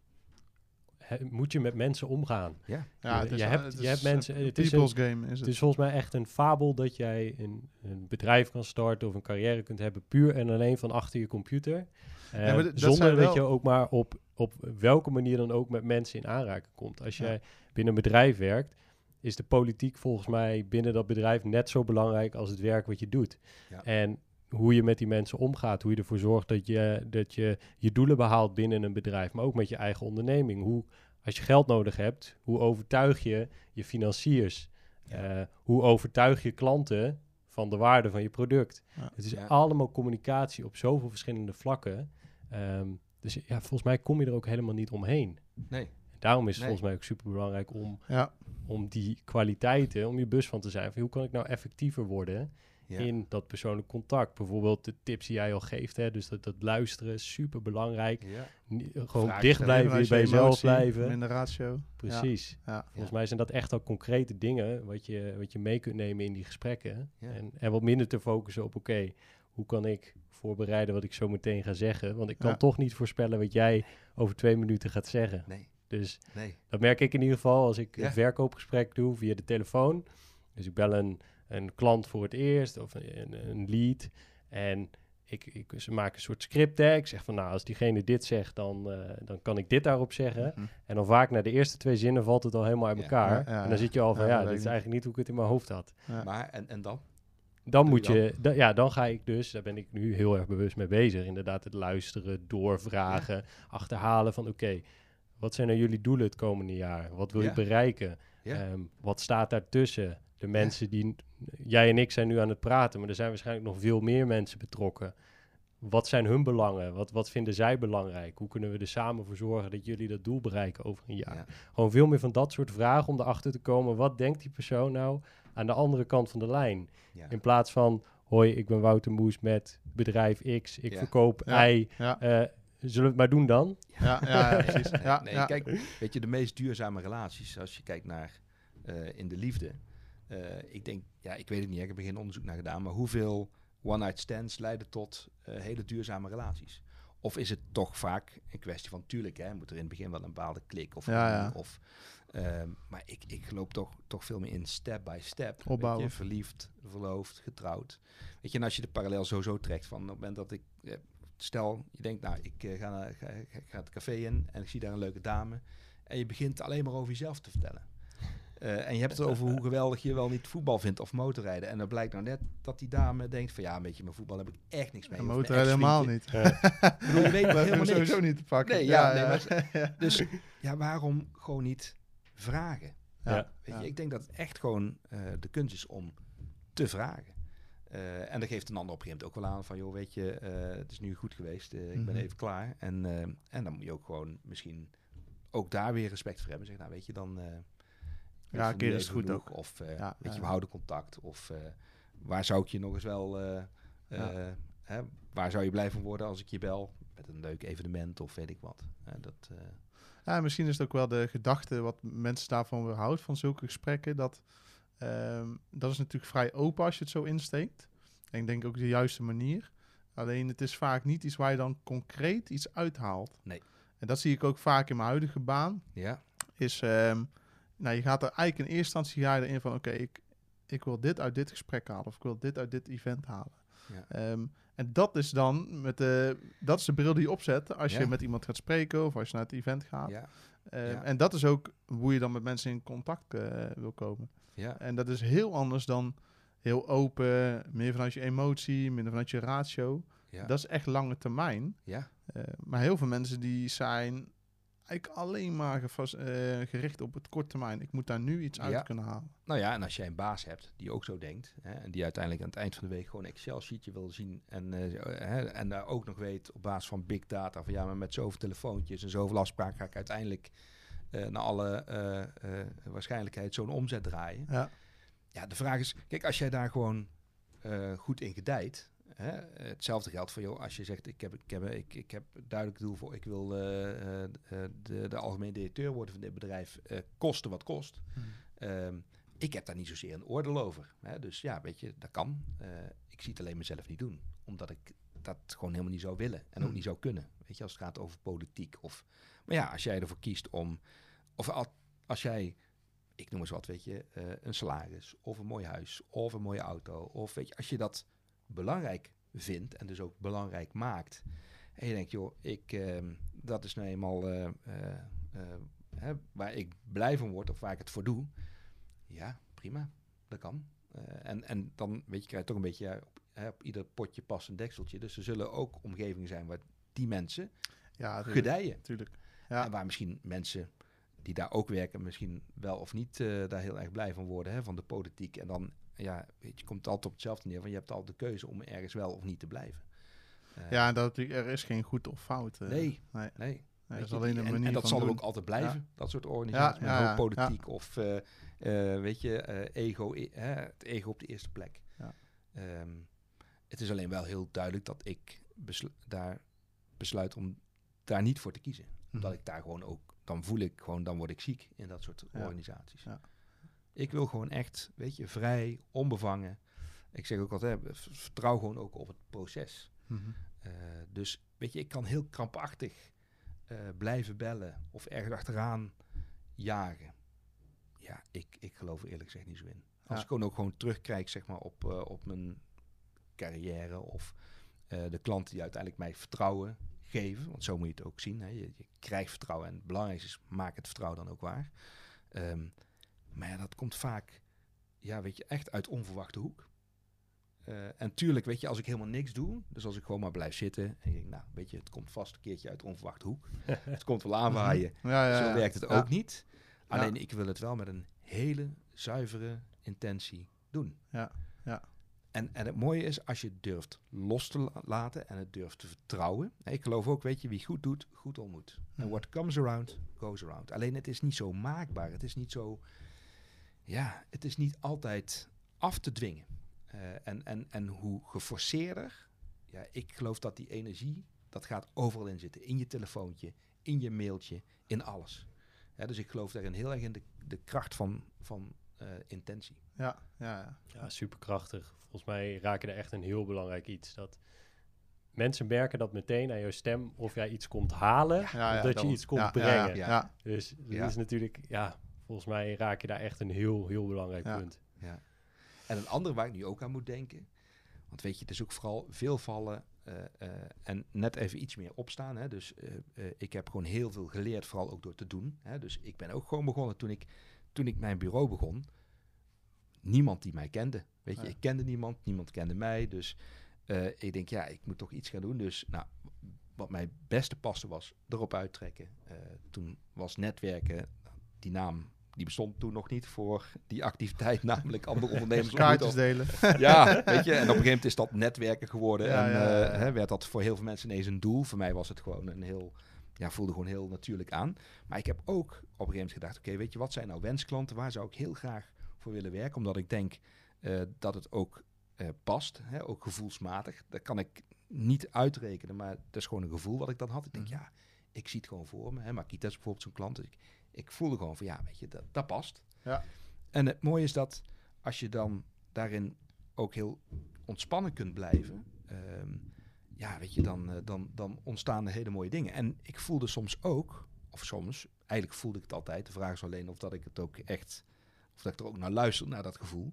he- moet je met mensen omgaan. Ja. Ja, Je- het is, je hebt- je hebt mensen- een het is people's game is Het het. is volgens mij echt een fabel dat jij een, een bedrijf kan starten of een carrière kunt hebben puur en alleen van achter je computer. Eh, dat zonder dat wel- je ook maar op, op welke manier dan ook met mensen in aanraking komt. Als Ja. jij binnen een bedrijf werkt, is de politiek volgens mij binnen dat bedrijf net zo belangrijk als het werk wat je doet. Ja. En hoe je met die mensen omgaat, hoe je ervoor zorgt dat je, dat je je doelen behaalt binnen een bedrijf, maar ook met je eigen onderneming. Hoe, als je geld nodig hebt, hoe overtuig je je financiers? Ja. Eh, hoe overtuig je klanten van de waarde van je product? Ja. Het is Ja. allemaal communicatie op zoveel verschillende vlakken. Ehm, dus ja, volgens mij kom je er ook helemaal niet omheen. Nee. Daarom is het Nee. volgens mij ook super belangrijk om, Ja, om die kwaliteiten, om je bus van te zijn. Van hoe kan ik nou effectiever worden Ja. in dat persoonlijk contact? Bijvoorbeeld de tips die jij al geeft, hè? dus dat, dat luisteren is super belangrijk. Ja. Gewoon Vragen dicht blijven, bij je jezelf emotie, blijven. Minder ratio. Precies. Ja. Volgens mij zijn dat echt al concrete dingen wat je, wat je mee kunt nemen in die gesprekken. Ja. En, en wat minder te focussen op, oké, hoe kan ik voorbereiden wat ik zo meteen ga zeggen? Want ik kan Ja. toch niet voorspellen wat jij over twee minuten gaat zeggen. Nee. Dus Nee. dat merk ik in ieder geval als ik Ja. een verkoopgesprek doe via de telefoon. Dus ik bel een, een klant voor het eerst of een, een lead. En ik, ik, ze maken een soort script. Hè. Ik zeg van nou, als diegene dit zegt, dan, eh, dan kan ik dit daarop zeggen. Mhm. En dan vaak na de eerste twee zinnen valt het al helemaal uit elkaar. Ja, ja, en dan zit je al van Ja, dit is eigenlijk niet hoe ik het in mijn hoofd had. Ja. Maar, en, en dan? Dan Doe moet je je, da- ja, dan ga ik dus, daar ben ik nu heel erg bewust mee bezig. Inderdaad, het luisteren, doorvragen, achterhalen van oké, wat zijn nou jullie doelen het komende jaar? Wat wil je bereiken? Ehm, wat staat daartussen? De mensen die, jij en ik zijn nu aan het praten, maar er zijn waarschijnlijk nog veel meer mensen betrokken. Wat zijn hun belangen? Wat, wat vinden zij belangrijk? Hoe kunnen we er samen voor zorgen dat jullie dat doel bereiken over een jaar? Ja. Gewoon veel meer van dat soort vragen om erachter te komen. Wat denkt die persoon nou aan de andere kant van de lijn? Ja. In plaats van, hoi, ik ben Wouter Moes met bedrijf X. Ik Ja. verkoop. Y. Ja, Eh, zullen we het maar doen dan? ja, ja, ja, precies. Nee, Ja, nee, ja. kijk, weet je, de meest duurzame relaties, als je kijkt naar eh, in de liefde. eh, ik denk, ja, ik weet het niet, hè, ik heb er geen onderzoek naar gedaan, maar hoeveel one-night stands leiden tot eh, hele duurzame relaties? Of is het toch vaak een kwestie van, tuurlijk, hè, moet er in het begin wel een bepaalde klik of, Ja, ja. of ehm, maar ik, ik geloof toch, toch veel meer in step by step. Weet Opbouwen. je, verliefd, verloofd, getrouwd. Weet je, en als je de parallel sowieso trekt van op het moment dat ik, eh, stel, je denkt, nou, ik eh, ga, naar, ga, ga, ga het café in en ik zie daar een leuke dame. En je begint alleen maar over jezelf te vertellen. Eh, en je hebt het over hoe geweldig je wel niet voetbal vindt of motorrijden. En dan blijkt nou net dat die dame denkt van ja, weet je, met voetbal heb ik echt niks mee. En motorrijden helemaal niet. Ik bedoel, je weet hebben helemaal niks. sowieso niet te pakken. Nee, ja, nee, maar- Dus ja, waarom gewoon niet vragen? Ja. Ja. Weet Ja. je, ik denk dat het echt gewoon eh, de kunst is om te vragen. Eh, en dan geeft een ander op een gegeven moment ook wel aan van, joh, weet je, eh, het is nu goed geweest, eh, ik ben Mhm. even klaar. En, en dan moet je ook gewoon misschien ook daar weer respect voor hebben. Zeg, nou, weet je, dan... Ja, keer is goed genoeg. ook. Of, Ja, weet je, we houden contact. Of waar zou ik je nog eens wel... Ja. hè, waar zou je blij van worden als ik je bel? Met een leuk evenement of weet ik wat. Dat, Ja, misschien is het ook wel de gedachte wat mensen daarvan weerhoudt, van zulke gesprekken. Dat, ehm, dat is natuurlijk vrij open als je het zo insteekt. En ik denk ook de juiste manier. Alleen het is vaak niet iets waar je dan concreet iets uithaalt. Nee. En dat zie ik ook vaak in mijn huidige baan. ja, Is, ehm, nou, je gaat er eigenlijk in eerste instantie ga je erin van, oké, ik, ik wil dit uit dit gesprek halen. Of ik wil dit uit dit event halen. Ja. Ehm, en dat is dan met de, dat is de bril die je opzet als Ja. je met iemand gaat spreken of als je naar het event gaat. ja, Ja. En dat is ook hoe je dan met mensen in contact eh, wil komen. Ja, En dat is heel anders dan heel open, meer vanuit je emotie, minder vanuit je ratio. ja. Dat is echt lange termijn. ja. Eh, maar heel veel mensen die zijn eigenlijk alleen maar eh, gericht op het korte termijn. Ik moet daar nu iets uit Ja. kunnen halen. Nou ja, en als jij een baas hebt die ook zo denkt, hè, en die uiteindelijk aan het eind van de week gewoon een Excel-sheetje wil zien en, eh, hè, en daar ook nog weet op basis van big data van ja, maar met zoveel telefoontjes en zoveel afspraken ga ik uiteindelijk naar alle eh, eh, waarschijnlijkheid zo'n omzet draaien. Ja, Ja, de vraag is, kijk, als jij daar gewoon eh, goed in gedijt, hè, hetzelfde geldt voor jou als je zegt, ik heb, ik heb, ik, ik heb duidelijk doel voor, ik wil eh, eh, eh, de, de algemeen directeur worden van dit bedrijf, eh, kosten wat kost. Ehm, ik heb daar niet zozeer een oordeel over. Hè? Dus ja, weet je, dat kan. Eh, ik zie het alleen mezelf niet doen. Omdat ik dat gewoon helemaal niet zou willen. En ook Hmm. niet zou kunnen. Weet je, als het gaat over politiek of Maar ja, als jij ervoor kiest om, of al- als jij, ik noem eens wat, weet je, eh, een salaris of een mooi huis of een mooie auto, of weet je, als je dat belangrijk vindt en dus ook belangrijk maakt, en je denkt, joh, ik, ehm, dat is nou eenmaal eh, eh, hè, waar ik blij van word of waar ik het voor doe, ja, prima, dat kan. En, en dan, weet je, krijg je toch een beetje ja, op, hè, op ieder potje past een dekseltje. Dus er zullen ook omgevingen zijn waar die mensen Ja, gedijen. natuurlijk. Ja. En waar misschien mensen die daar ook werken, misschien wel of niet eh, daar heel erg blij van worden, hè, van de politiek. En dan, ja, weet je, komt het altijd op hetzelfde neer, van je hebt altijd de keuze om ergens wel of niet te blijven. Eh, Ja, dat, er is geen goed of fout. eh. Nee, nee. dat is alleen een en, manier en dat zal er ook altijd blijven, dat soort organisaties Ja, met ja, politiek of weet je, ego, het ego op de eerste plek. Ja. Ehm, het is alleen wel heel duidelijk dat ik beslu- daar besluit om daar niet voor te kiezen. Omdat Mhm. ik daar gewoon ook, dan voel ik gewoon, dan word ik ziek in dat soort Ja. organisaties. Ja. Ik wil gewoon echt, weet je, vrij, onbevangen. Ik zeg ook altijd, vertrouw gewoon ook op het proces. Mhm. Eh, dus weet je, ik kan heel krampachtig eh, blijven bellen of ergens achteraan jagen. Ja, ik, ik geloof er eerlijk gezegd niet zo in. Als Ja. ik gewoon ook gewoon terugkijk zeg maar, op, eh, op mijn carrière of de klanten die uiteindelijk mij vertrouwen geven, want zo moet je het ook zien. Hè. Je, je krijgt vertrouwen en het belangrijkste is, maak het vertrouwen dan ook waar. Ehm, maar ja, dat komt vaak, ja, weet je, echt uit onverwachte hoek. Eh, en tuurlijk, weet je, als ik helemaal niks doe, dus als ik gewoon maar blijf zitten en ik denk, nou, weet je, het komt vast een keertje uit onverwachte hoek. het komt wel aanwaaien. Ja, ja, Zo werkt het Ja. ook niet. Ja. Alleen ik wil het wel met een hele zuivere intentie doen. Ja, ja. En, en het mooie is als je het durft los te la- laten en het durft te vertrouwen. Ik geloof ook, weet je, wie goed doet, goed ontmoet. En Mhm. what comes around, goes around. Alleen het is niet zo maakbaar. Het is niet zo, ja, het is niet altijd af te dwingen. Eh, en, en, en hoe geforceerder, ja, ik geloof dat die energie, dat gaat overal in zitten. In je telefoontje, in je mailtje, in alles. Ja, dus ik geloof daarin heel erg in de, de kracht van, van eh, intentie. Ja, ja, ja. Ja, superkrachtig. Volgens mij raak je er echt een heel belangrijk iets. Dat mensen merken dat meteen aan jouw stem of jij iets komt halen, Ja, of dat je iets komt brengen. Ja, Ja. ja. Dus dat is natuurlijk, ja, volgens mij raak je daar echt een heel, heel belangrijk punt. Ja. En een andere waar ik nu ook aan moet denken. Want weet je, het is ook vooral veel vallen eh, eh, en net even iets meer opstaan. Hè. Dus eh, ik heb gewoon heel veel geleerd, vooral ook door te doen. Hè. Dus ik ben ook gewoon begonnen toen ik, toen ik mijn bureau begon. Niemand die mij kende. Weet je, Ja. ik kende niemand, niemand kende mij. Dus eh, ik denk, ja, ik moet toch iets gaan doen. Dus nou, wat mij beste paste was erop uittrekken. Eh, toen was netwerken, die naam die bestond toen nog niet voor die activiteit, namelijk andere ondernemers Kaartjes delen. Ja, weet je, en op een gegeven moment is dat netwerken geworden. Ja, en ja, ja, eh, hè, werd dat voor heel veel mensen ineens een doel. Voor mij was het gewoon een heel, ja, voelde gewoon heel natuurlijk aan. Maar ik heb ook op een gegeven moment gedacht, oké, weet je, wat zijn nou wensklanten? Waar zou ik heel graag voor willen werken? Omdat ik denk eh, dat het ook eh, past, hè, ook gevoelsmatig. Dat kan ik niet uitrekenen, maar dat is gewoon een gevoel wat ik dan had. Ik denk, Mhm. ja, ik zie het gewoon voor me. Hè. Makita is bijvoorbeeld zo'n klant. Dus ik, ik voelde gewoon van, ja, weet je, dat, dat past. Ja. En het mooie is dat als je dan daarin ook heel ontspannen kunt blijven, ehm, ja, weet je, dan, eh, dan, dan ontstaan er hele mooie dingen. En ik voelde soms ook, of soms, eigenlijk voelde ik het altijd. De vraag is alleen of dat ik het ook echt, of dat ik er ook naar luister, naar dat gevoel.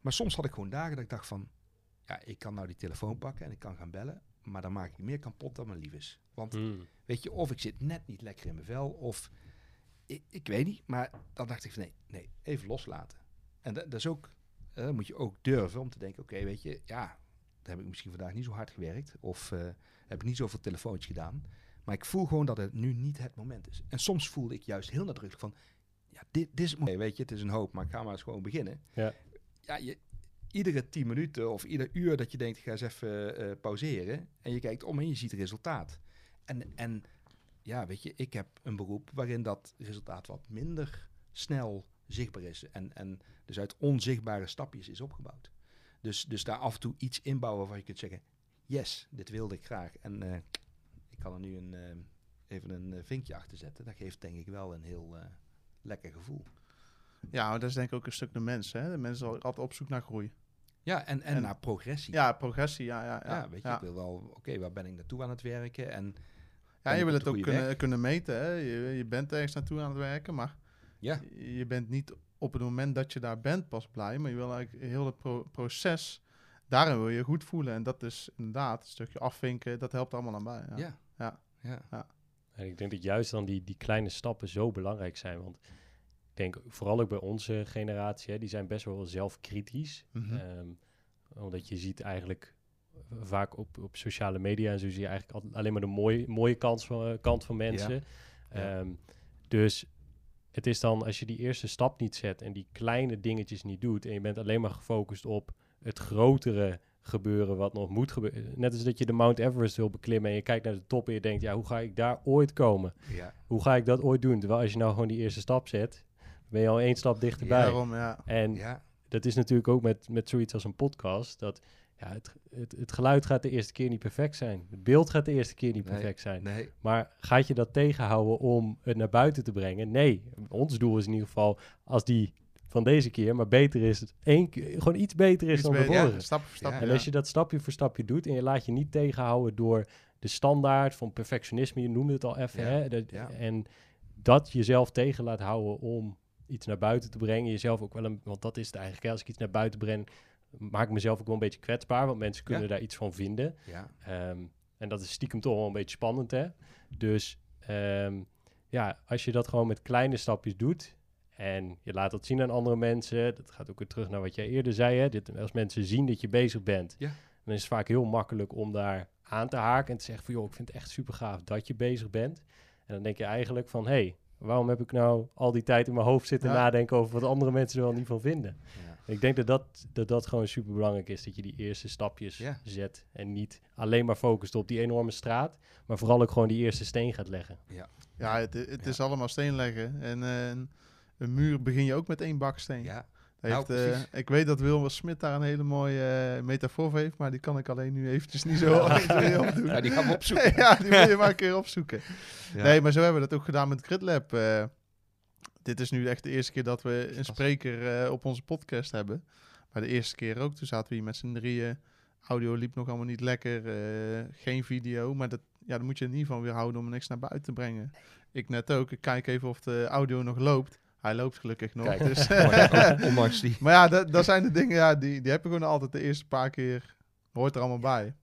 Maar soms had ik gewoon dagen dat ik dacht van, ja, ik kan nou die telefoon pakken en ik kan gaan bellen, maar dan maak ik meer kapot dan mijn lief is. Want Hmm. Weet je, of ik zit net niet lekker in mijn vel, of ik, ik weet niet. Maar dan dacht ik van nee, nee, even loslaten. En dat, dat is ook, moet je ook durven om te denken, oké, weet je, ja, dan heb ik misschien vandaag niet zo hard gewerkt, of eh, heb ik niet zoveel telefoontjes gedaan. Maar ik voel gewoon dat het nu niet het moment is. En soms voelde ik juist heel nadrukkelijk van, ja, dit, dit is het moment. Weet je, het is een hoop, maar ik ga maar eens gewoon beginnen. Ja. Ja, je, iedere tien minuten of ieder uur dat je denkt, ik ga eens even eh, pauzeren. En je kijkt om en je ziet het resultaat. En, en ja, weet je, ik heb een beroep waarin dat resultaat wat minder snel zichtbaar is. En, en dus uit onzichtbare stapjes is opgebouwd. Dus, dus daar af en toe iets inbouwen waar je kunt zeggen, yes, dit wilde ik graag. En eh, ik kan er nu een, eh, even een vinkje achter zetten. Dat geeft denk ik wel een heel lekker gevoel. Ja, maar dat is denk ik ook een stuk de mens. Hè? De mens is al- altijd op zoek naar groei. Ja, en, en, En- naar progressie. Ja, progressie. Ja, ja, Ja, ja. weet je, ja. ik wil wel, oké, waar ben ik naartoe aan het werken? En Ja, je wil het ook kunnen, weg. kunnen meten. Hè? Je, je bent ergens naartoe aan het werken, maar Ja, je bent niet op het moment dat je daar bent pas blij. Maar je wil eigenlijk heel het pro- proces, daarin wil je je goed voelen. En dat is inderdaad een stukje afvinken, dat helpt allemaal aan bij. Ja. ja, Ja. ja. En ik denk dat juist dan die, die kleine stappen zo belangrijk zijn. Want ik denk vooral ook bij onze generatie, hè, die zijn best wel zelfkritisch. Mhm. Ehm, omdat je ziet eigenlijk vaak op, op sociale media en zo zie je eigenlijk al- alleen maar de mooie, mooie kant van, eh, kant van mensen. Ja. Ehm, dus het is dan als je die eerste stap niet zet en die kleine dingetjes niet doet en je bent alleen maar gefocust op het grotere gebeuren wat nog moet gebeuren. Net als dat je de Mount Everest wil beklimmen en je kijkt naar de top en je denkt, ja, hoe ga ik daar ooit komen? ja. Hoe ga ik dat ooit doen? Terwijl als je nou gewoon die eerste stap zet, ben je al één stap dichterbij. Daarom, ja. En ja. dat is natuurlijk ook met, met zoiets als een podcast. Dat ja, het, het, het geluid gaat de eerste keer niet perfect zijn. Het beeld gaat de eerste keer niet Nee, perfect zijn. Nee, Maar gaat je dat tegenhouden om het naar buiten te brengen? Nee. Ons doel is in ieder geval, als die van deze keer, maar beter is het één keer, gewoon iets beter is Iets dan de beter, ja, vorige. stap voor stap. Ja. En ja. als je dat stapje voor stapje doet en je laat je niet tegenhouden door de standaard van perfectionisme, je noemde het al even, Ja, hè? Dat, ja. en dat jezelf tegen laat houden om iets naar buiten te brengen, jezelf ook wel een, want dat is het eigenlijk, hè, als ik iets naar buiten breng, maak ik mezelf ook wel een beetje kwetsbaar, want mensen kunnen Ja. daar iets van vinden. ja. Ehm, en dat is stiekem toch wel een beetje spannend, hè? Dus ehm, ja, als je dat gewoon met kleine stapjes doet en je laat dat zien aan andere mensen, dat gaat ook weer terug naar wat jij eerder zei, hè? Dit, als mensen zien dat je bezig bent, Ja. dan is het vaak heel makkelijk om daar aan te haken en te zeggen van, joh, ik vind het echt super gaaf dat je bezig bent. En dan denk je eigenlijk van, hé, hey, waarom heb ik nou al die tijd in mijn hoofd zitten Ja. nadenken over wat andere mensen er wel niet van vinden? ja. Ik denk dat dat, dat, dat gewoon super belangrijk is. Dat je die eerste stapjes Ja. zet. En niet alleen maar focust op die enorme straat. Maar vooral ook gewoon die eerste steen gaat leggen. Ja, het, het Ja. is allemaal steen leggen. En eh, een- muur begin je ook met één baksteen. ja. Nou, heeft, eh, ik weet dat Wilmer Smit daar een hele mooie eh, metafoor voor heeft, maar die kan ik alleen nu eventjes niet zo actueel opdoen. Ja, die gaan we opzoeken. ja, die moet je maar een keer opzoeken. Ja. Nee, maar zo hebben we dat ook gedaan met GridLab. eh. dit is nu echt de eerste keer dat we een spreker eh, op onze podcast hebben. Maar de eerste keer ook, toen zaten we hier met z'n drieën. Audio liep nog allemaal niet lekker, eh, geen video. Maar dat, ja, dan moet je in ieder geval weer houden om niks naar buiten te brengen. Ik net ook, ik kijk even of de audio nog loopt. Hij loopt gelukkig nog. Kijk, dus, ondanks- die. maar ja, dat, dat zijn de dingen, ja, die, die heb je gewoon altijd de eerste paar keer. Hoort er allemaal bij.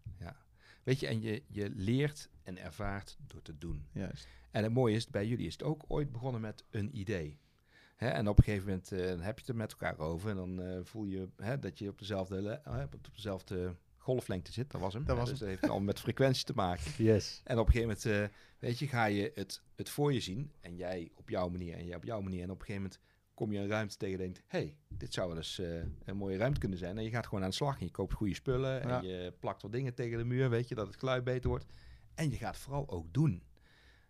Weet je, en je, je leert en ervaart door te doen. Juist. En het mooie is, bij jullie is het ook ooit begonnen met een idee. Hè, en op een gegeven moment eh, heb je het er met elkaar over. En dan eh, voel je hè, dat je op dezelfde, eh, op dezelfde golflengte zit. Dat was hem. Dat was dus dat heeft al met frequentie te maken. Yes. En op een gegeven moment, eh, weet je, ga je het, het voor je zien. En jij op jouw manier en jij op jouw manier. En op een gegeven moment kom je een ruimte tegen en denkt... hey, dit zou wel eens eh, een mooie ruimte kunnen zijn. En je gaat gewoon aan de slag. En je koopt goede spullen. En Ja. je plakt wat dingen tegen de muur, weet je, dat het geluid beter wordt. En je gaat vooral ook doen.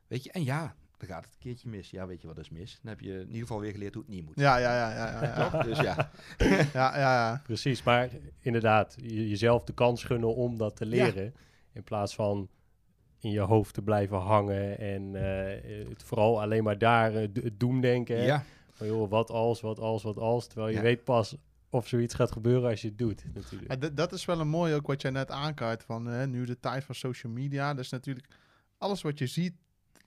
Weet je, en ja, dan gaat het een keertje mis. Ja, weet je wat is mis? Dan heb je in ieder geval weer geleerd hoe het niet moet. Ja, ja, ja, ja, ja, ja. Toch? Dus ja, ja, ja, ja. Precies. Maar inderdaad, je- jezelf de kans gunnen om dat te leren. In plaats van in je hoofd te blijven hangen. En eh, het vooral alleen maar daar eh, het doemdenken. hè. ja, Van, joh, wat als, wat als, wat als. Terwijl je Ja. weet pas of zoiets gaat gebeuren als je het doet. Natuurlijk. Ja, dat- is wel een mooi ook wat jij net aankaart van nu de tijd van social media. Dat is natuurlijk alles wat je ziet,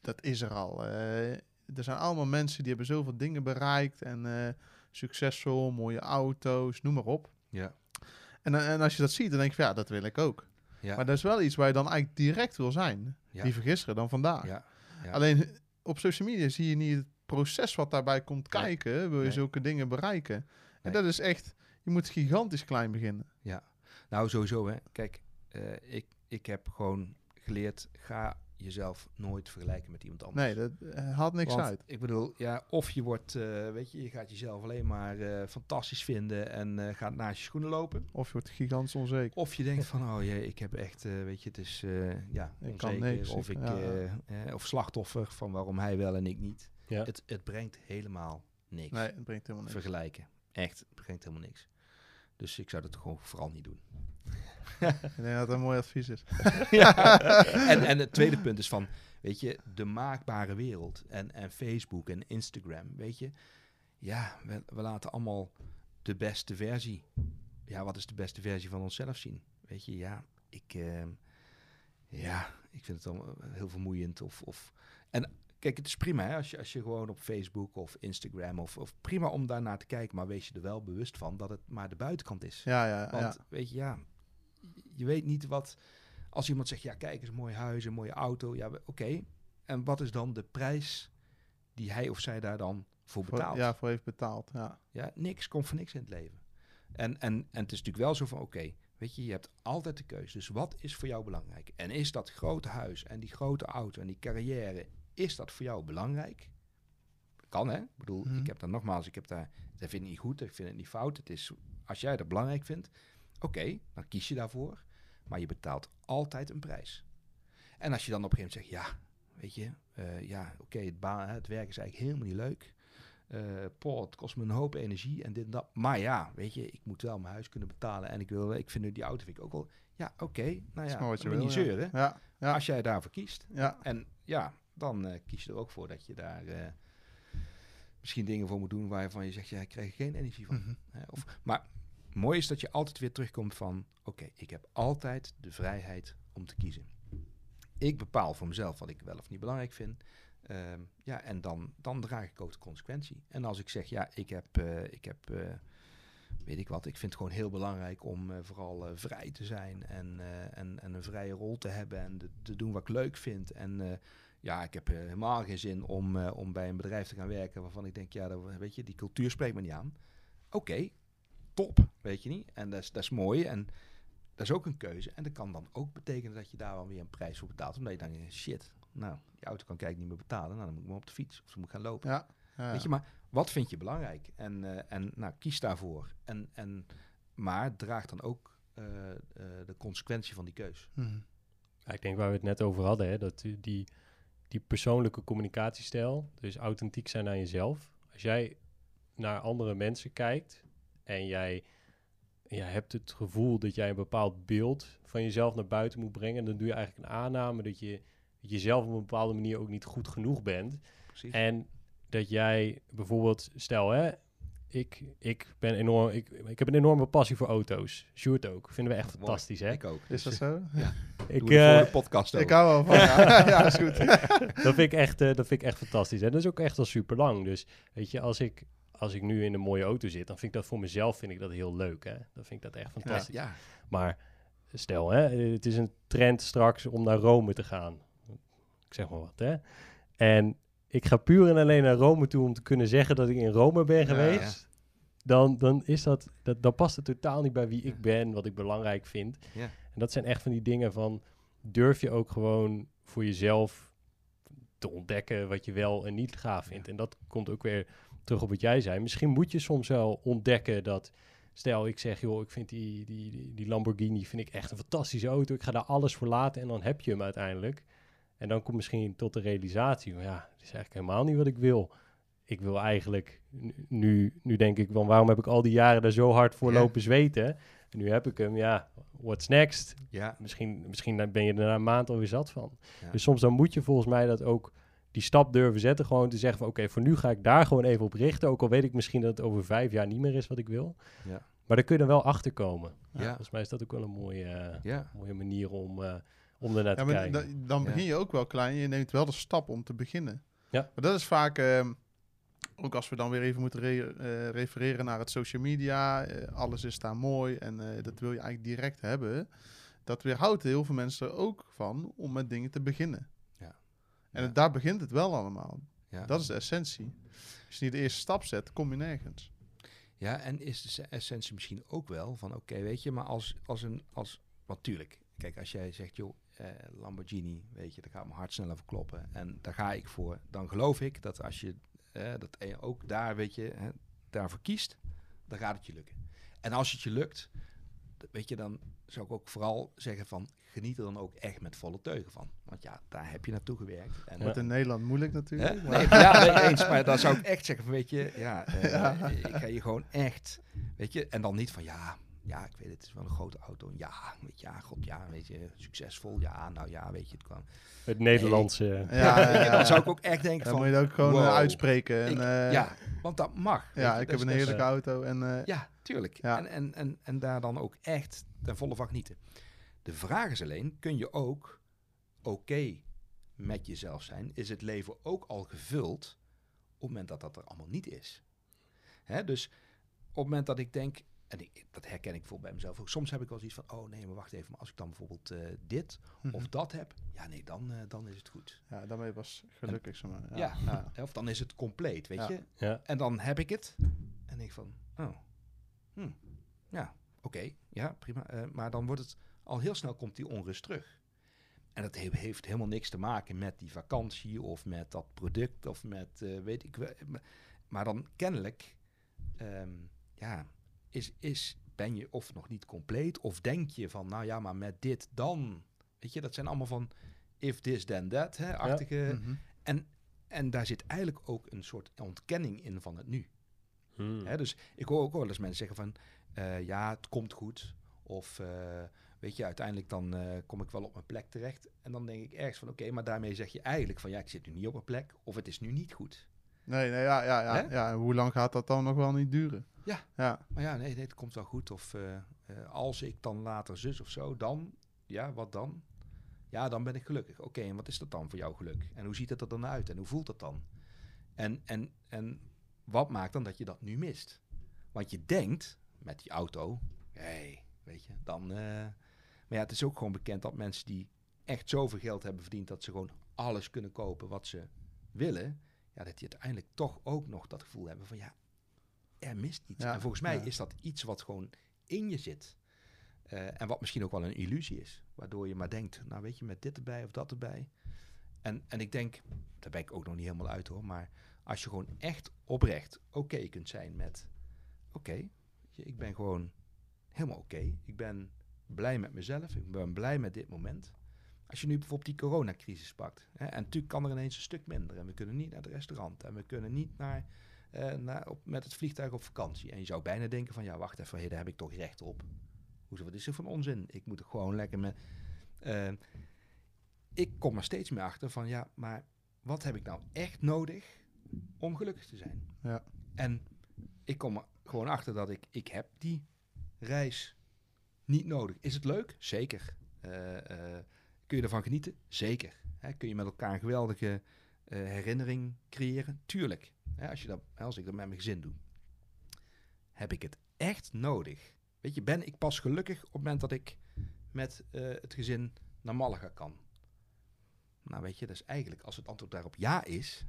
dat is er al. Er zijn allemaal mensen die hebben zoveel dingen bereikt en eh, succesvol, mooie auto's, noem maar op. ja, En, eh, en als je dat ziet, dan denk je van ja, dat wil ik ook. ja, Maar dat is wel iets waar je dan eigenlijk direct wil zijn. Ja. Liever gisteren dan vandaag. ja, ja. Alleen eh, op social media zie je niet het proces wat daarbij komt Nee. kijken. Wil je Nee. zulke dingen bereiken? En dat is echt, je moet gigantisch klein beginnen. Nou, sowieso hè. Kijk, ik, ik heb gewoon geleerd, ga jezelf nooit vergelijken met iemand anders. Nee, dat eh, haalt niks Want, uit. Ik bedoel, ja, of je wordt, eh, weet je, je gaat jezelf alleen maar eh, fantastisch vinden en eh, gaat naast je schoenen lopen. Of je wordt gigantisch onzeker. Of je denkt van, oh jee, ik heb echt, eh, weet je, het is, eh, ja, Ik kan onzeker. niks, of, ik- ja. of slachtoffer van waarom hij wel en ik niet. Ja. Het, het brengt helemaal niks. Nee, het brengt helemaal niks. Vergelijken. Echt, het brengt helemaal niks. Dus ik zou dat gewoon vooral niet doen. Ik denk dat dat een mooi advies is. ja. en, en het tweede punt is van, weet je, de maakbare wereld en, en Facebook en Instagram, weet je. Ja, we, we laten allemaal de beste versie. Ja, wat is de beste versie van onszelf zien? Weet je, ja, ik, eh, ja, ik vind het dan heel vermoeiend. Of, of, en kijk, het is prima hè, als, je, als je gewoon op Facebook of Instagram... Of, of prima om daarnaar te kijken, maar wees je er wel bewust van... dat het maar de buitenkant is. Ja, ja, Want ja. weet je, ja, je weet niet wat... Als iemand zegt, ja, kijk eens, een mooi huis, een mooie auto. Ja, oké. En wat is dan de prijs die hij of zij daar dan voor Voor, betaalt? ja, voor heeft betaald. Ja. Ja, niks komt voor niks in het leven. En, en, en het is natuurlijk wel zo van, oké, weet je, je hebt altijd de keuze. Dus wat is voor jou belangrijk? En is dat grote huis en die grote auto en die carrière, is dat voor jou belangrijk? Kan hè? Ik bedoel, Mhm. ik heb daar nogmaals, ik heb daar, dat vind ik niet goed, ik vind het niet fout. Het is, als jij dat belangrijk vindt, oké, dan kies je daarvoor. Maar je betaalt altijd een prijs. En als je dan op een gegeven moment zegt, ja, weet je, eh, ja, oké, het, baan- het werk is eigenlijk helemaal niet leuk. Paul, het kost me een hoop energie en dit en dat. Maar ja, weet je, ik moet wel mijn huis kunnen betalen. En ik wil, ik vind nu die auto vind ik ook wel. Ja, oké. nou Dat is ja, maar wat je wil. zeuren. Ja, ja, Als jij daarvoor kiest. ja. En ja, dan eh, kies je er ook voor dat je daar eh, misschien dingen voor moet doen waarvan je zegt, ja, ik krijg geen energie van. Hè, of, maar mooi is dat je altijd weer terugkomt van, oké, ik heb altijd de vrijheid om te kiezen. Ik bepaal voor mezelf wat ik wel of niet belangrijk vind. Ehm, ja, en dan, dan draag ik ook de consequentie. En als ik zeg, ja, ik heb, eh, ik heb weet ik wat, ik vind het gewoon heel belangrijk om vooral vrij te zijn en, en, en een vrije rol te hebben en te doen wat ik leuk vind. En ja, ik heb eh, helemaal geen zin om, eh, om bij een bedrijf te gaan werken waarvan ik denk, ja, dat, weet je, die cultuur spreekt me niet aan. Oké, top, weet je niet? En dat is, dat is mooi en dat is ook een keuze. En dat kan dan ook betekenen dat je daar wel weer een prijs voor betaalt. Omdat je dan denkt, shit, nou, die auto kan ik eigenlijk niet meer betalen. Nou, dan moet ik maar op de fiets of dan moet ik gaan lopen. Ja, ja. Weet je, maar wat vind je belangrijk? En, eh, en nou, kies daarvoor. En, en, maar draag dan ook eh, eh, de consequentie van die keus. Mhm. Ja, ik denk waar we het net over hadden, hè, dat die- die, persoonlijke communicatiestijl, dus authentiek zijn aan jezelf. Als jij naar andere mensen kijkt en jij, jij hebt het gevoel dat jij een bepaald beeld van jezelf naar buiten moet brengen, dan doe je eigenlijk een aanname dat je, dat je zelf op een bepaalde manier ook niet goed genoeg bent. Precies. En dat jij bijvoorbeeld, stel hè, ik, ik ben enorm, ik, ik heb een enorme passie voor auto's. Sjoerd ook, vinden we echt Mooi. fantastisch hè. Ik ook. Is dat Dus, zo? eh, Ik, doen we de eh, Ik hou wel van. Ja, ja is goed. dat, vind ik echt, eh, dat vind ik echt fantastisch. En dat is ook echt al super lang. Dus weet je, als ik, als ik nu in een mooie auto zit, dan vind ik dat voor mezelf vind ik dat heel leuk. Hè? Dan vind ik dat echt fantastisch. Ja, Maar stel, hè, het is een trend straks om naar Rome te gaan. Ik zeg maar wat, hè. En ik ga puur en alleen naar Rome toe om te kunnen zeggen dat ik in Rome ben Ja. geweest. Dan, dan, is dat, dat, dan past het totaal niet bij wie ik ben, wat ik belangrijk vind. Ja. En dat zijn echt van die dingen van, durf je ook gewoon voor jezelf te ontdekken wat je wel en niet gaaf vindt. En dat komt ook weer terug op wat jij zei. Misschien moet je soms wel ontdekken dat, stel ik zeg, joh, ik vind die, die, die, die Lamborghini vind ik echt een fantastische auto. Ik ga daar alles voor laten en dan heb je hem uiteindelijk. En dan komt misschien tot de realisatie van, ja, dat is eigenlijk helemaal niet wat ik wil. Ik wil eigenlijk, nu- nu, denk ik, van waarom heb ik al die jaren daar zo hard voor lopen zweten? En nu heb ik hem, ja, what's next? ja, Misschien, misschien ben je er na een maand alweer zat van. Ja. Dus soms dan moet je volgens mij dat ook die stap durven zetten. Gewoon te zeggen van oké, voor nu ga ik daar gewoon even op richten. Ook al weet ik misschien dat het over vijf jaar niet meer is wat ik wil. Ja. Maar daar kun je dan wel achter komen. Ja. Volgens mij is dat ook wel een mooie, mooie manier om, eh om ernaar Ja, te kijken. da- dan Ja. begin je ook wel klein. Je neemt wel de stap om te beginnen. Ja. Maar dat is vaak, ehm, ook als we dan weer even moeten re- eh, refereren naar het social media. eh, alles is daar mooi en eh, dat wil je eigenlijk direct hebben. Dat weerhoudt heel veel mensen er ook van om met dingen te beginnen. Ja. En het- daar begint het wel allemaal. Ja. Dat is de essentie. Als je niet de eerste stap zet, kom je nergens. Ja, en is de se- essentie misschien ook wel van, oké, weet je, maar als, als een, als, natuurlijk, kijk, als jij zegt, joh, eh, Lamborghini, weet je, daar gaat mijn hart sneller voor kloppen en daar ga ik voor, dan geloof ik dat als je eh, dat ook daar, weet je, hè, daarvoor kiest, dan gaat het je lukken. En als het je lukt, weet je, dan zou ik ook vooral zeggen van, geniet er dan ook echt met volle teugen van. Want ja, daar heb je naartoe gewerkt. En, Wordt in Nederland moeilijk Hè? natuurlijk. maar- Nee, ja, nee, eens. Maar dan zou ik echt zeggen van, weet je, ja, eh, Ja. ik ga je gewoon echt, weet je, en dan niet van, ja, ja, ik weet het, het is wel een grote auto. Ja, weet je, ja, god, ja, weet je, succesvol. Ja, nou ja, weet je, het kwam. het Nederlandse. Ja, Ja, dan zou ik ook echt denken Dan van, moet je het ook gewoon eh, wow, uitspreken. En, ik- eh, ja, want dat mag. ja, je, ik dat heb een dat heerlijke auto. En, eh, Ja, tuurlijk. Ja. En, en, en, en daar dan ook echt ten volle van genieten. De vraag is alleen, kun je ook oké met jezelf zijn, is het leven ook al gevuld op het moment dat dat er allemaal niet is. Hè, dus op het moment dat ik denk, en ik, dat herken ik bijvoorbeeld bij mezelf ook, soms heb ik wel zoiets van, oh nee, maar wacht even, maar als ik dan bijvoorbeeld eh, dit of Mhm. dat heb, ja nee, dan, eh, dan is het goed. Ja, daarmee was gelukkig zo maar. Ja. ja. Hè, Of dan is het compleet, weet Ja. je. Ja. En dan heb ik het en denk ik van, oh, hm, ja, oké, ja, prima. Eh, maar dan wordt het, al heel snel komt die onrust terug. En dat he- heeft helemaal niks te maken met die vakantie of met dat product of met, eh, weet ik wel. Maar- Maar dan kennelijk, ehm, ja, is, is, ben je of nog niet compleet of denk je van, nou ja, maar met dit dan. Weet je, dat zijn allemaal van if this then that, hè, achtige. Mhm. En daar zit eigenlijk ook een soort ontkenning in van het nu. Hmm. Hè? Dus ik hoor ook wel eens mensen zeggen van, eh, ja, het komt goed. Of eh, weet je, uiteindelijk dan eh, kom ik wel op mijn plek terecht. En dan denk ik ergens van, oké, maar daarmee zeg je eigenlijk van, ja, ik zit nu niet op mijn plek. Of het is nu niet goed. Nee, nee, ja, ja, ja, ja. Hoe lang gaat dat dan nog wel niet duren? Ja. Ja, Maar ja, nee, nee het komt wel goed. Of eh, eh, als ik dan later zus of zo, dan, ja, wat dan? Ja, dan ben ik gelukkig. Oké, en wat is dat dan voor jou geluk? En hoe ziet het er dan uit? En hoe voelt dat dan? En, en, en wat maakt dan dat je dat nu mist? Want je denkt met die auto, hey, weet je, dan. eh, maar ja, het is ook gewoon bekend dat mensen die echt zoveel geld hebben verdiend dat ze gewoon alles kunnen kopen wat ze willen, ja, dat die uiteindelijk toch ook nog dat gevoel hebben van ja, er mist iets. Ja, en volgens mij ja. is dat iets wat gewoon in je zit. Eh, en wat misschien ook wel een illusie is. Waardoor je maar denkt, nou weet je, met dit erbij of dat erbij. En, en ik denk, daar ben ik ook nog niet helemaal uit hoor. Maar als je gewoon echt oprecht oké kunt zijn met... Oké, ik ben gewoon helemaal oké. Ik ben blij met mezelf. Ik ben blij met dit moment. Als je nu bijvoorbeeld die coronacrisis pakt. Hè, en natuurlijk kan er ineens een stuk minder. En we kunnen niet naar het restaurant. En we kunnen niet naar, eh, naar op, met het vliegtuig op vakantie. En je zou bijna denken van, ja wacht even, hey, daar heb ik toch recht op. Hoezo, wat is er van onzin? Ik moet er gewoon lekker met... Eh, ik kom er steeds meer achter van, ja, maar wat heb ik nou echt nodig om gelukkig te zijn? Ja. En ik kom er gewoon achter dat ik, ik heb die reis niet nodig. Is het leuk? Zeker. Eh, kun je ervan genieten? Zeker. Kun je met elkaar een geweldige eh, herinnering creëren? Tuurlijk. Als, je dat, als ik dat met mijn gezin doe. Heb ik het echt nodig? Weet je, ben ik pas gelukkig op het moment dat ik met eh, het gezin naar Malaga kan? Nou, weet je, dat is eigenlijk, als het antwoord daarop ja is,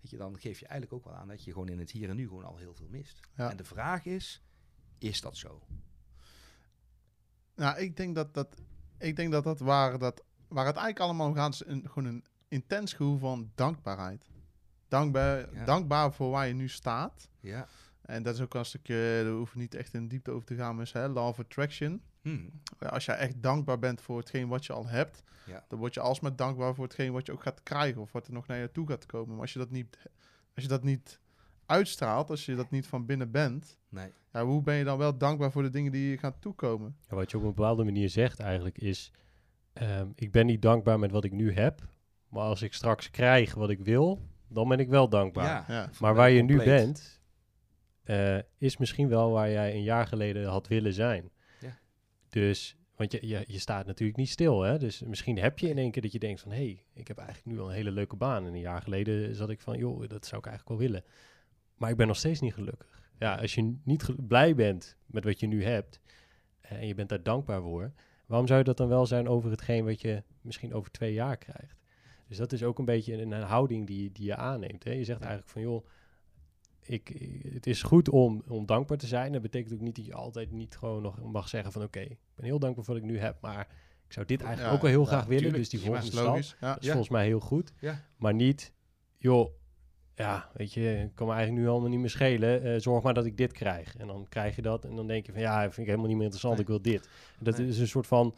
weet je, dan geef je eigenlijk ook wel aan dat je gewoon in het hier en nu gewoon al heel veel mist. Ja. En de vraag is, is dat zo? Nou, ik denk dat dat, ik denk dat, dat waar, dat waar het eigenlijk allemaal om gaat, is een, gewoon een intens gevoel van dankbaarheid. Dankbaar, Ja. dankbaar voor waar je nu staat. Ja. En dat is ook een stukje, daar hoeven niet echt in diepte over te gaan, maar is, hè, law of attraction. Hmm. Als jij echt dankbaar bent voor hetgeen wat je al hebt, Ja. dan word je alsmaar dankbaar voor hetgeen wat je ook gaat krijgen of wat er nog naar je toe gaat komen. Maar als je dat niet, als je dat niet uitstraalt, als je dat niet van binnen bent, Nee. ja, hoe ben je dan wel dankbaar voor de dingen die je gaan toekomen? Ja, wat je op een bepaalde manier zegt eigenlijk is... ehm, ik ben niet dankbaar met wat ik nu heb. Maar als ik straks krijg wat ik wil, dan ben ik wel dankbaar. Ja. Ja, Maar waar je nu bent, eh, is misschien wel waar jij een jaar geleden had willen zijn. Ja. Dus, want je, je, je staat natuurlijk niet stil, hè? Dus misschien heb je in één keer dat je denkt van... hé, hey, ik heb eigenlijk nu al een hele leuke baan. En een jaar geleden zat ik van, joh, dat zou ik eigenlijk wel willen. Maar ik ben nog steeds niet gelukkig. Ja, als je niet blij bent met wat je nu hebt... eh, en je bent daar dankbaar voor... waarom zou je dat dan wel zijn over hetgeen wat je misschien over twee jaar krijgt? Dus dat is ook een beetje een, een houding die, die je aanneemt. Hè? Je zegt Ja. eigenlijk van, joh, ik, het is goed om, om dankbaar te zijn. Dat betekent ook niet dat je altijd niet gewoon nog mag zeggen van, oké, ik ben heel dankbaar voor wat ik nu heb, maar ik zou dit eigenlijk Ja, ook wel heel ja, graag willen. tuurlijk. Dus die volgende stap, is volgens mij heel goed. Maar niet, joh, ja, weet je, ik kan me eigenlijk nu allemaal niet meer schelen. eh, zorg maar dat ik dit krijg. En dan krijg je dat en dan denk je van, ja, vind ik helemaal niet meer interessant, Nee. ik wil dit. Dat Nee. is een soort van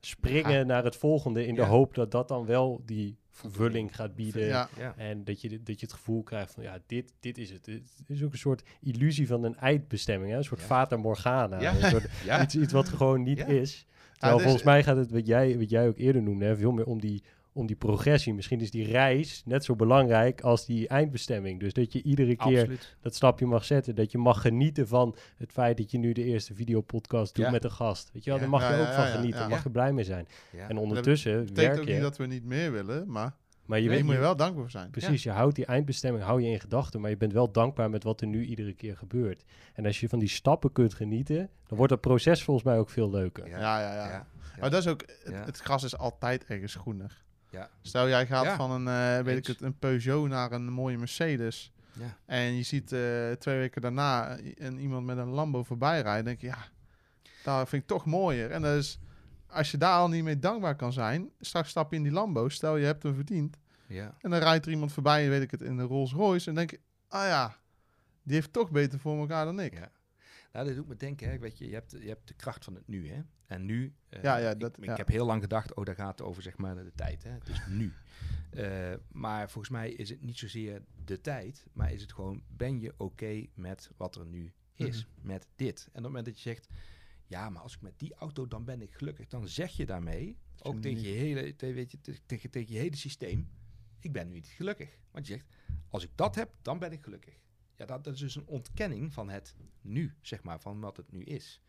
springen Ja. naar het volgende in de hoop dat dat dan wel die vervulling gaat bieden. Ja. Ja. En dat je, dat je het gevoel krijgt van, ja, dit, dit is het. Het is ook een soort illusie van een eindbestemming, hè? een soort Ja. fata morgana. Ja. Een soort, Ja. iets, iets wat gewoon niet Ja. is. Ja, Terwijl dus- volgens mij gaat het, wat jij, wat jij ook eerder noemde, hè, veel meer om die om die progressie. Misschien is die reis net zo belangrijk als die eindbestemming. Dus dat je iedere keer Absoluut. dat stapje mag zetten. Dat je mag genieten van het feit dat je nu de eerste videopodcast doet Ja. met een gast. Weet je wel, Ja. daar mag Ja, je ja, ook van genieten. ja. Daar mag je blij mee zijn. Ja. En ondertussen betekent werk ook je. niet dat we niet meer willen, maar maar je, weet, moet je wel dankbaar voor zijn. Precies, je houdt die eindbestemming hou je in gedachten, maar je bent wel dankbaar met wat er nu iedere keer gebeurt. En als je van die stappen kunt genieten, dan wordt het proces volgens mij ook veel leuker. Ja. Ja, ja, ja. Ja. Maar dat is ook, het, Ja. het gras is altijd ergens groener. Ja. Stel, jij gaat Ja. van een, eh, weet ik het, een Peugeot naar een mooie Mercedes. Ja. En je ziet eh, twee weken daarna een, iemand met een Lambo voorbij rijden. denk je, ja, dat vind ik toch mooier. En dat is, als je daar al niet mee dankbaar kan zijn, straks stap je in die Lambo. Stel, je hebt hem verdiend. Ja. En dan rijdt er iemand voorbij, weet ik het, in de Rolls Royce. En denk je, ah ja, die heeft toch beter voor elkaar dan ik. Ja. Nou, dat doet me denken, hè. Weet je, je, hebt, je hebt de kracht van het nu, hè. En nu, eh, Ja, ja, ik- dat- ik, ja. heb heel lang gedacht, oh, daar gaat het over, zeg maar, de tijd, hè. Het is nu. Eh, maar volgens mij is het niet zozeer de tijd, maar is het gewoon, ben je oké met wat er nu is, met dit? En op het moment dat je zegt, ja, maar als ik met die auto, dan ben ik gelukkig, dan zeg je daarmee, ook tegen je, hele, te- weet je, te- tegen, tegen je hele systeem, ik ben nu niet gelukkig. Want je zegt, als ik dat heb, dan ben ik gelukkig. Ja, dat, dat is dus een ontkenning van het nu, zeg maar, van wat het nu is.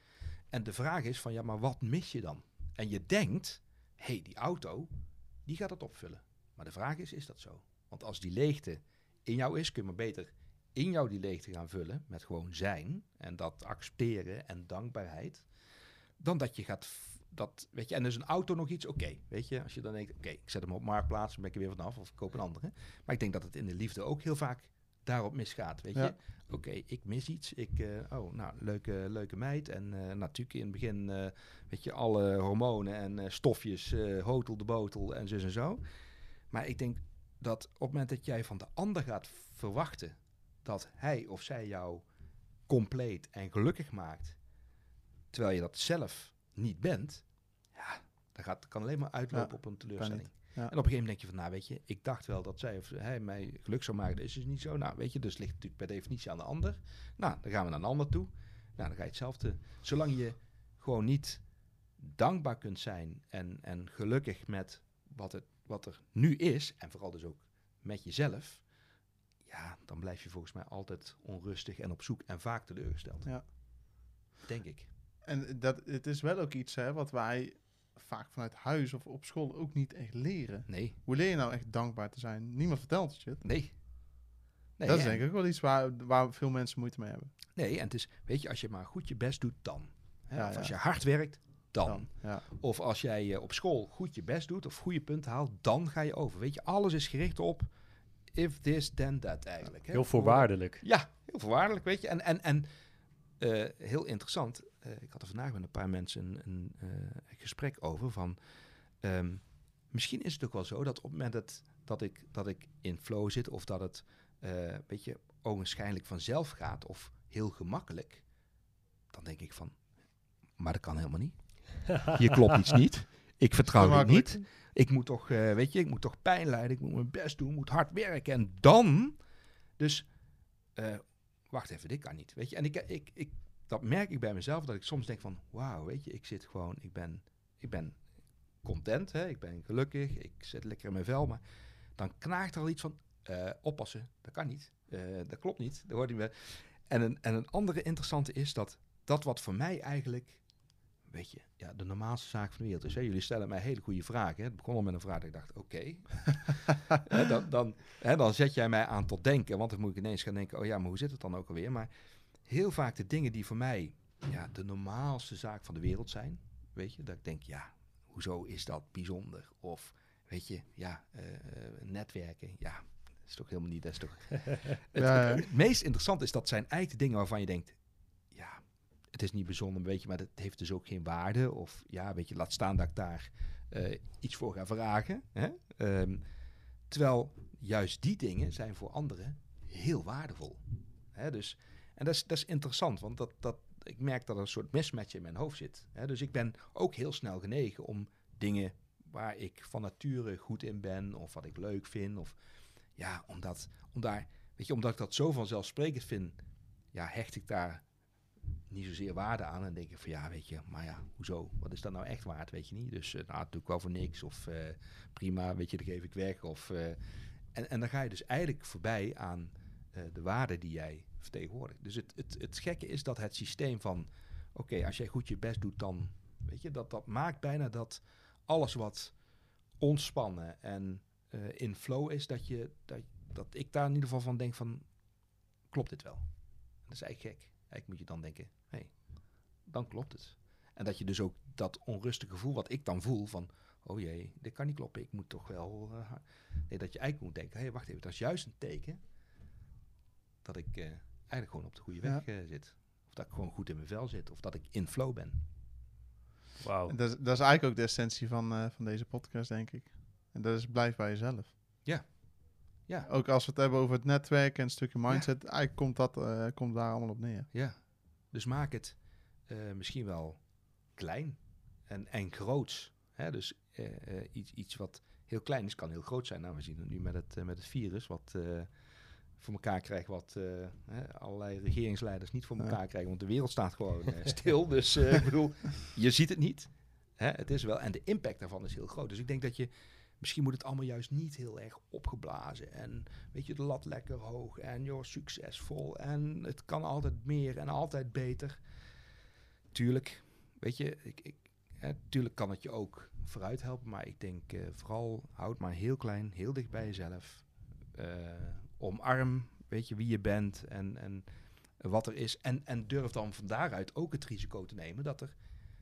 En de vraag is van, ja, maar wat mis je dan? En je denkt, hé, hey, die auto, die gaat het opvullen. Maar de vraag is, is dat zo? Want als die leegte in jou is, kun je maar beter in jou die leegte gaan vullen met gewoon zijn en dat accepteren en dankbaarheid, dan dat je gaat, dat, weet je, en dus een auto nog iets, oké, weet je, als je dan denkt, oké, ik zet hem op marktplaats, dan ben ik er weer vanaf of ik koop een andere. Maar ik denk dat het in de liefde ook heel vaak daarop misgaat, weet Ja. je. Oké, ik mis iets, ik, eh, oh, nou, leuke, leuke meid en eh, natuurlijk in het begin, eh, weet je, alle hormonen en stofjes, hotel de botel en zus en zo. Maar ik denk dat op het moment dat jij van de ander gaat verwachten dat hij of zij jou compleet en gelukkig maakt, terwijl je dat zelf niet bent, ja, dat gaat, kan alleen maar uitlopen Ja, op een teleurstelling. En op een gegeven moment denk je van, nou weet je, ik dacht wel dat zij of hij mij geluk zou maken, dat is dus niet zo. Nou weet je, dus ligt het natuurlijk per definitie aan de ander. Nou, dan gaan we naar een ander toe. Nou, dan ga je hetzelfde. Zolang je gewoon niet dankbaar kunt zijn en, en gelukkig met wat, het, wat er nu is, en vooral dus ook met jezelf, ja, dan blijf je volgens mij altijd onrustig en op zoek en vaak teleurgesteld. Ja. Denk ik. En dat, het is wel ook iets hè, wat wij vaak vanuit huis of op school ook niet echt leren. Nee, Hoe leer je nou echt dankbaar te zijn? Niemand vertelt het je. nee. nee dat is en- denk ik ook wel iets waar, waar veel mensen moeite mee hebben. Nee, en het is, weet je, als je maar goed je best doet, dan. Hè? Ja, of als je hard werkt, dan. Dan, ja. Of als jij eh, op school goed je best doet of goede punten haalt, dan ga je over. Weet je, alles is gericht op if this, then that eigenlijk. Hè? Heel voorwaardelijk. Ja, heel voorwaardelijk, weet je. En, en, en eh, heel interessant, eh, ik had er vandaag met een paar mensen een, een eh, gesprek over van... ehm, misschien is het ook wel zo dat op het moment dat, dat, ik, dat ik in flow zit... of dat het, eh weet je, ogenschijnlijk vanzelf gaat of heel gemakkelijk... dan denk ik van, maar dat kan helemaal niet. Hier klopt iets niet. Ik vertrouw je Gemakkelijk. niet. Ik moet toch, weet je, ik moet toch pijn lijden. Ik moet mijn best doen, moet hard werken. En dan, dus, wacht even, dit kan niet. Weet je, en ik, ik, ik, dat merk ik bij mezelf, dat ik soms denk van, wauw, weet je, ik zit gewoon, ik ben, ik ben content, hè, ik ben gelukkig, ik zit lekker in mijn vel, maar dan knaagt er al iets van, eh, oppassen, dat kan niet, Eh, dat klopt niet, dat hoort niet meer. En een, en een andere interessante is dat dat wat voor mij eigenlijk, weet je, ja, de normaalste zaak van de wereld is. Hè? Jullie stellen mij hele goede vragen. Hè? Het begon al met een vraag dat ik dacht, oké. Dan, dan, hè, dan zet jij mij aan tot denken, want dan moet ik ineens gaan denken, oh ja, maar hoe zit het dan ook alweer? Maar heel vaak de dingen die voor mij ja, de normaalste zaak van de wereld zijn, weet je, dat ik denk, ja, hoezo is dat bijzonder? Of, weet je, ja, eh, eh, netwerken, ja, dat is toch helemaal niet, dat is toch... het, Ja, ja. het- het meest interessant is, dat zijn eigenlijk de dingen waarvan je denkt, ja, het is niet bijzonder, weet je, maar het heeft dus ook geen waarde. Of ja, weet je, laat staan dat ik daar eh, iets voor ga vragen. Hè? Ehm, terwijl juist die dingen zijn voor anderen heel waardevol. Hè? Dus, en dat is, dat is interessant, want dat, dat, ik merk dat er een soort mismatch in mijn hoofd zit. Hè? Dus ik ben ook heel snel genegen om dingen waar ik van nature goed in ben, of wat ik leuk vind, of ja, omdat, om daar, weet je, omdat ik dat zo vanzelfsprekend vind, ja, hecht ik daar niet zozeer waarde aan. En denk ik van ja, weet je, maar ja, hoezo? Wat is dat nou echt waard, weet je niet? Dus uh, nou, doe ik wel voor niks. Of uh, prima, weet je, dan geef ik weg. Of, uh, en, en dan ga je dus eigenlijk voorbij aan de waarde die jij Dus het, het, het gekke is dat het systeem van, oké, als jij goed je best doet, dan, weet je, dat, dat maakt bijna dat alles wat ontspannen en in flow is, dat, je, dat, dat ik daar in ieder geval van denk van, klopt dit wel? Dat is eigenlijk gek. Eigenlijk moet je dan denken, hé, hey, dan klopt het. En dat je dus ook dat onrustige gevoel wat ik dan voel van, oh jee, dit kan niet kloppen, ik moet toch wel... Uh, nee, dat je eigenlijk moet denken, hé, hey, wacht even, dat is juist een teken dat ik uh, eigenlijk gewoon op de goede weg uh, zit. Of dat ik gewoon goed in mijn vel zit, of dat ik in flow ben. Wauw. Dat, dat, is eigenlijk ook de essentie van, van deze podcast, denk ik. En dat is blijf bij jezelf. Ja. Ja. Ook als we het hebben over het netwerk en een stukje mindset, ja. eigenlijk komt dat uh, komt daar allemaal op neer. Ja. Dus maak het uh, misschien wel klein en, en groots. Hè? Dus uh, iets, iets wat heel klein is, kan heel groot zijn. Nou, we zien het nu met het, met het virus, wat voor elkaar krijgt, wat allerlei regeringsleiders niet voor elkaar ja. krijgen, want de wereld staat gewoon stil. Dus ik bedoel, je ziet het niet. Hè? Het is wel, en de impact daarvan is heel groot. Dus ik denk dat je misschien moet het allemaal juist niet heel erg opgeblazen. En weet je, de lat lekker hoog en joh, succesvol. En het kan altijd meer en altijd beter. Tuurlijk, weet je, ik, ik, hè, tuurlijk kan het je ook vooruit helpen. Maar ik denk vooral, houd maar heel klein, heel dicht bij jezelf. Omarm, weet je, wie je bent en, en wat er is. En, en durf dan van daaruit ook het risico te nemen dat er,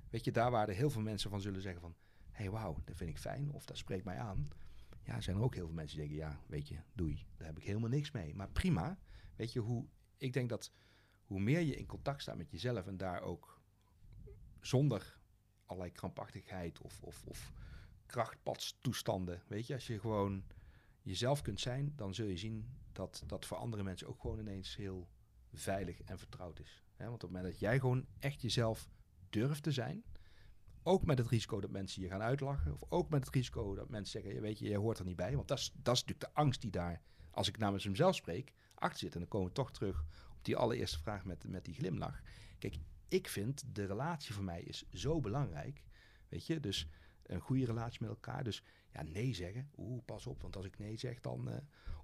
weet je, daar waar er heel veel mensen van zullen zeggen van hey, wauw, dat vind ik fijn of dat spreekt mij aan. Ja, zijn er ook heel veel mensen die denken, ja, weet je, doei, daar heb ik helemaal niks mee. Maar prima, weet je, hoe, ik denk dat hoe meer je in contact staat met jezelf en daar ook zonder allerlei krampachtigheid of, of, of krachtpadstoestanden, weet je, als je gewoon jezelf kunt zijn, dan zul je zien dat dat voor andere mensen ook gewoon ineens heel veilig en vertrouwd is. want op het moment dat jij gewoon echt jezelf durft te zijn, ook met het risico dat mensen je gaan uitlachen. Of ook met het risico dat mensen zeggen, weet je, hoort er niet bij. Want dat is, dat is natuurlijk de angst die daar, als ik namens mezelf spreek, achter zit. En dan komen we toch terug op die allereerste vraag met, met die glimlach. Kijk, ik vind de relatie voor mij is zo belangrijk. Weet je, dus een goede relatie met elkaar. Dus nee zeggen. Oeh, pas op, want als ik nee zeg, dan... Uh,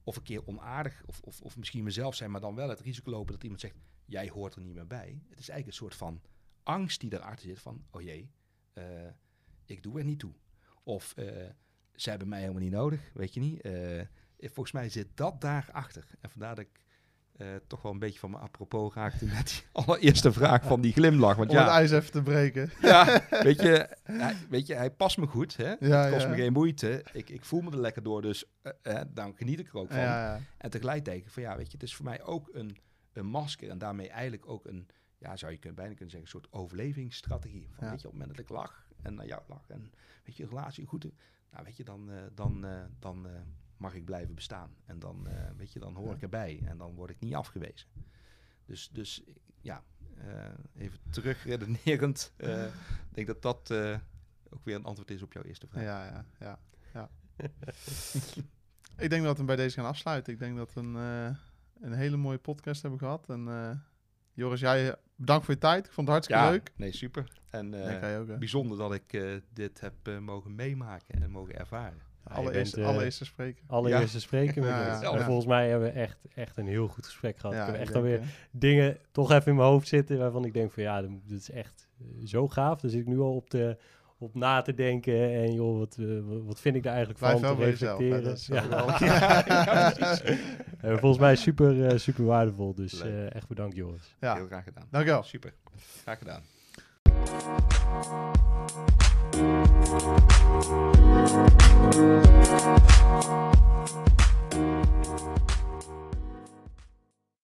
of een keer onaardig, of, of, of misschien mezelf zijn, maar dan wel het risico lopen dat iemand zegt, jij hoort er niet meer bij. Het is eigenlijk een soort van angst die erachter zit van, oh jee, uh, ik doe er niet toe. Of uh, ze hebben mij helemaal niet nodig, weet je niet. Volgens mij zit dat daarachter. En vandaar dat ik toch wel een beetje van me apropos raakte met die allereerste vraag van die glimlach. Want Om ja, het ijs even te breken. Ja, weet je, hij, weet je, hij past me goed. Hè? Ja, het kost ja. me geen moeite. Ik, ik voel me er lekker door, dus dan geniet ik er ook van. Ja, ja. En tegelijk denk ik van ja, weet je, het is voor mij ook een, een masker en daarmee eigenlijk ook een ja, zou je kunnen, bijna kunnen zeggen, een soort overlevingsstrategie. Van. Weet je, op het moment dat ik lach en naar jou lach en weet je, relatie goed, nou weet je, dan, eh, dan, eh, dan eh, mag ik blijven bestaan. En dan, eh, weet je, dan hoor Ja. ik erbij en dan word ik niet afgewezen. Dus, dus ja, eh, even terugredenerend, eh, ik denk dat dat ook weer een antwoord is op jouw eerste vraag. Ja, ja, ja. ja. ik denk dat we bij deze gaan afsluiten. Ik denk dat we een, een hele mooie podcast hebben gehad. En Joris, jij bedankt voor je tijd. Ik vond het hartstikke Ja, leuk. nee, super. En ook, bijzonder dat ik dit heb mogen meemaken en mogen ervaren. Ja, je Allereerste, bent, eh, allereerste spreker. Allereerste spreken. met Ja, ja, En ja. volgens mij hebben we echt, echt een heel goed gesprek gehad. ik heb echt alweer dingen toch even in mijn hoofd zitten waarvan ik denk van ja, dit is echt eh, zo gaaf. Daar zit ik nu al op, te, op na te denken en joh, wat, eh, wat- vind ik daar eigenlijk Blijf van te jezelf. reflecteren. volgens mij super, super waardevol, dus eh, echt bedankt Joris. ja, Heel graag gedaan. dankjewel. Super. Graag gedaan. Thank you.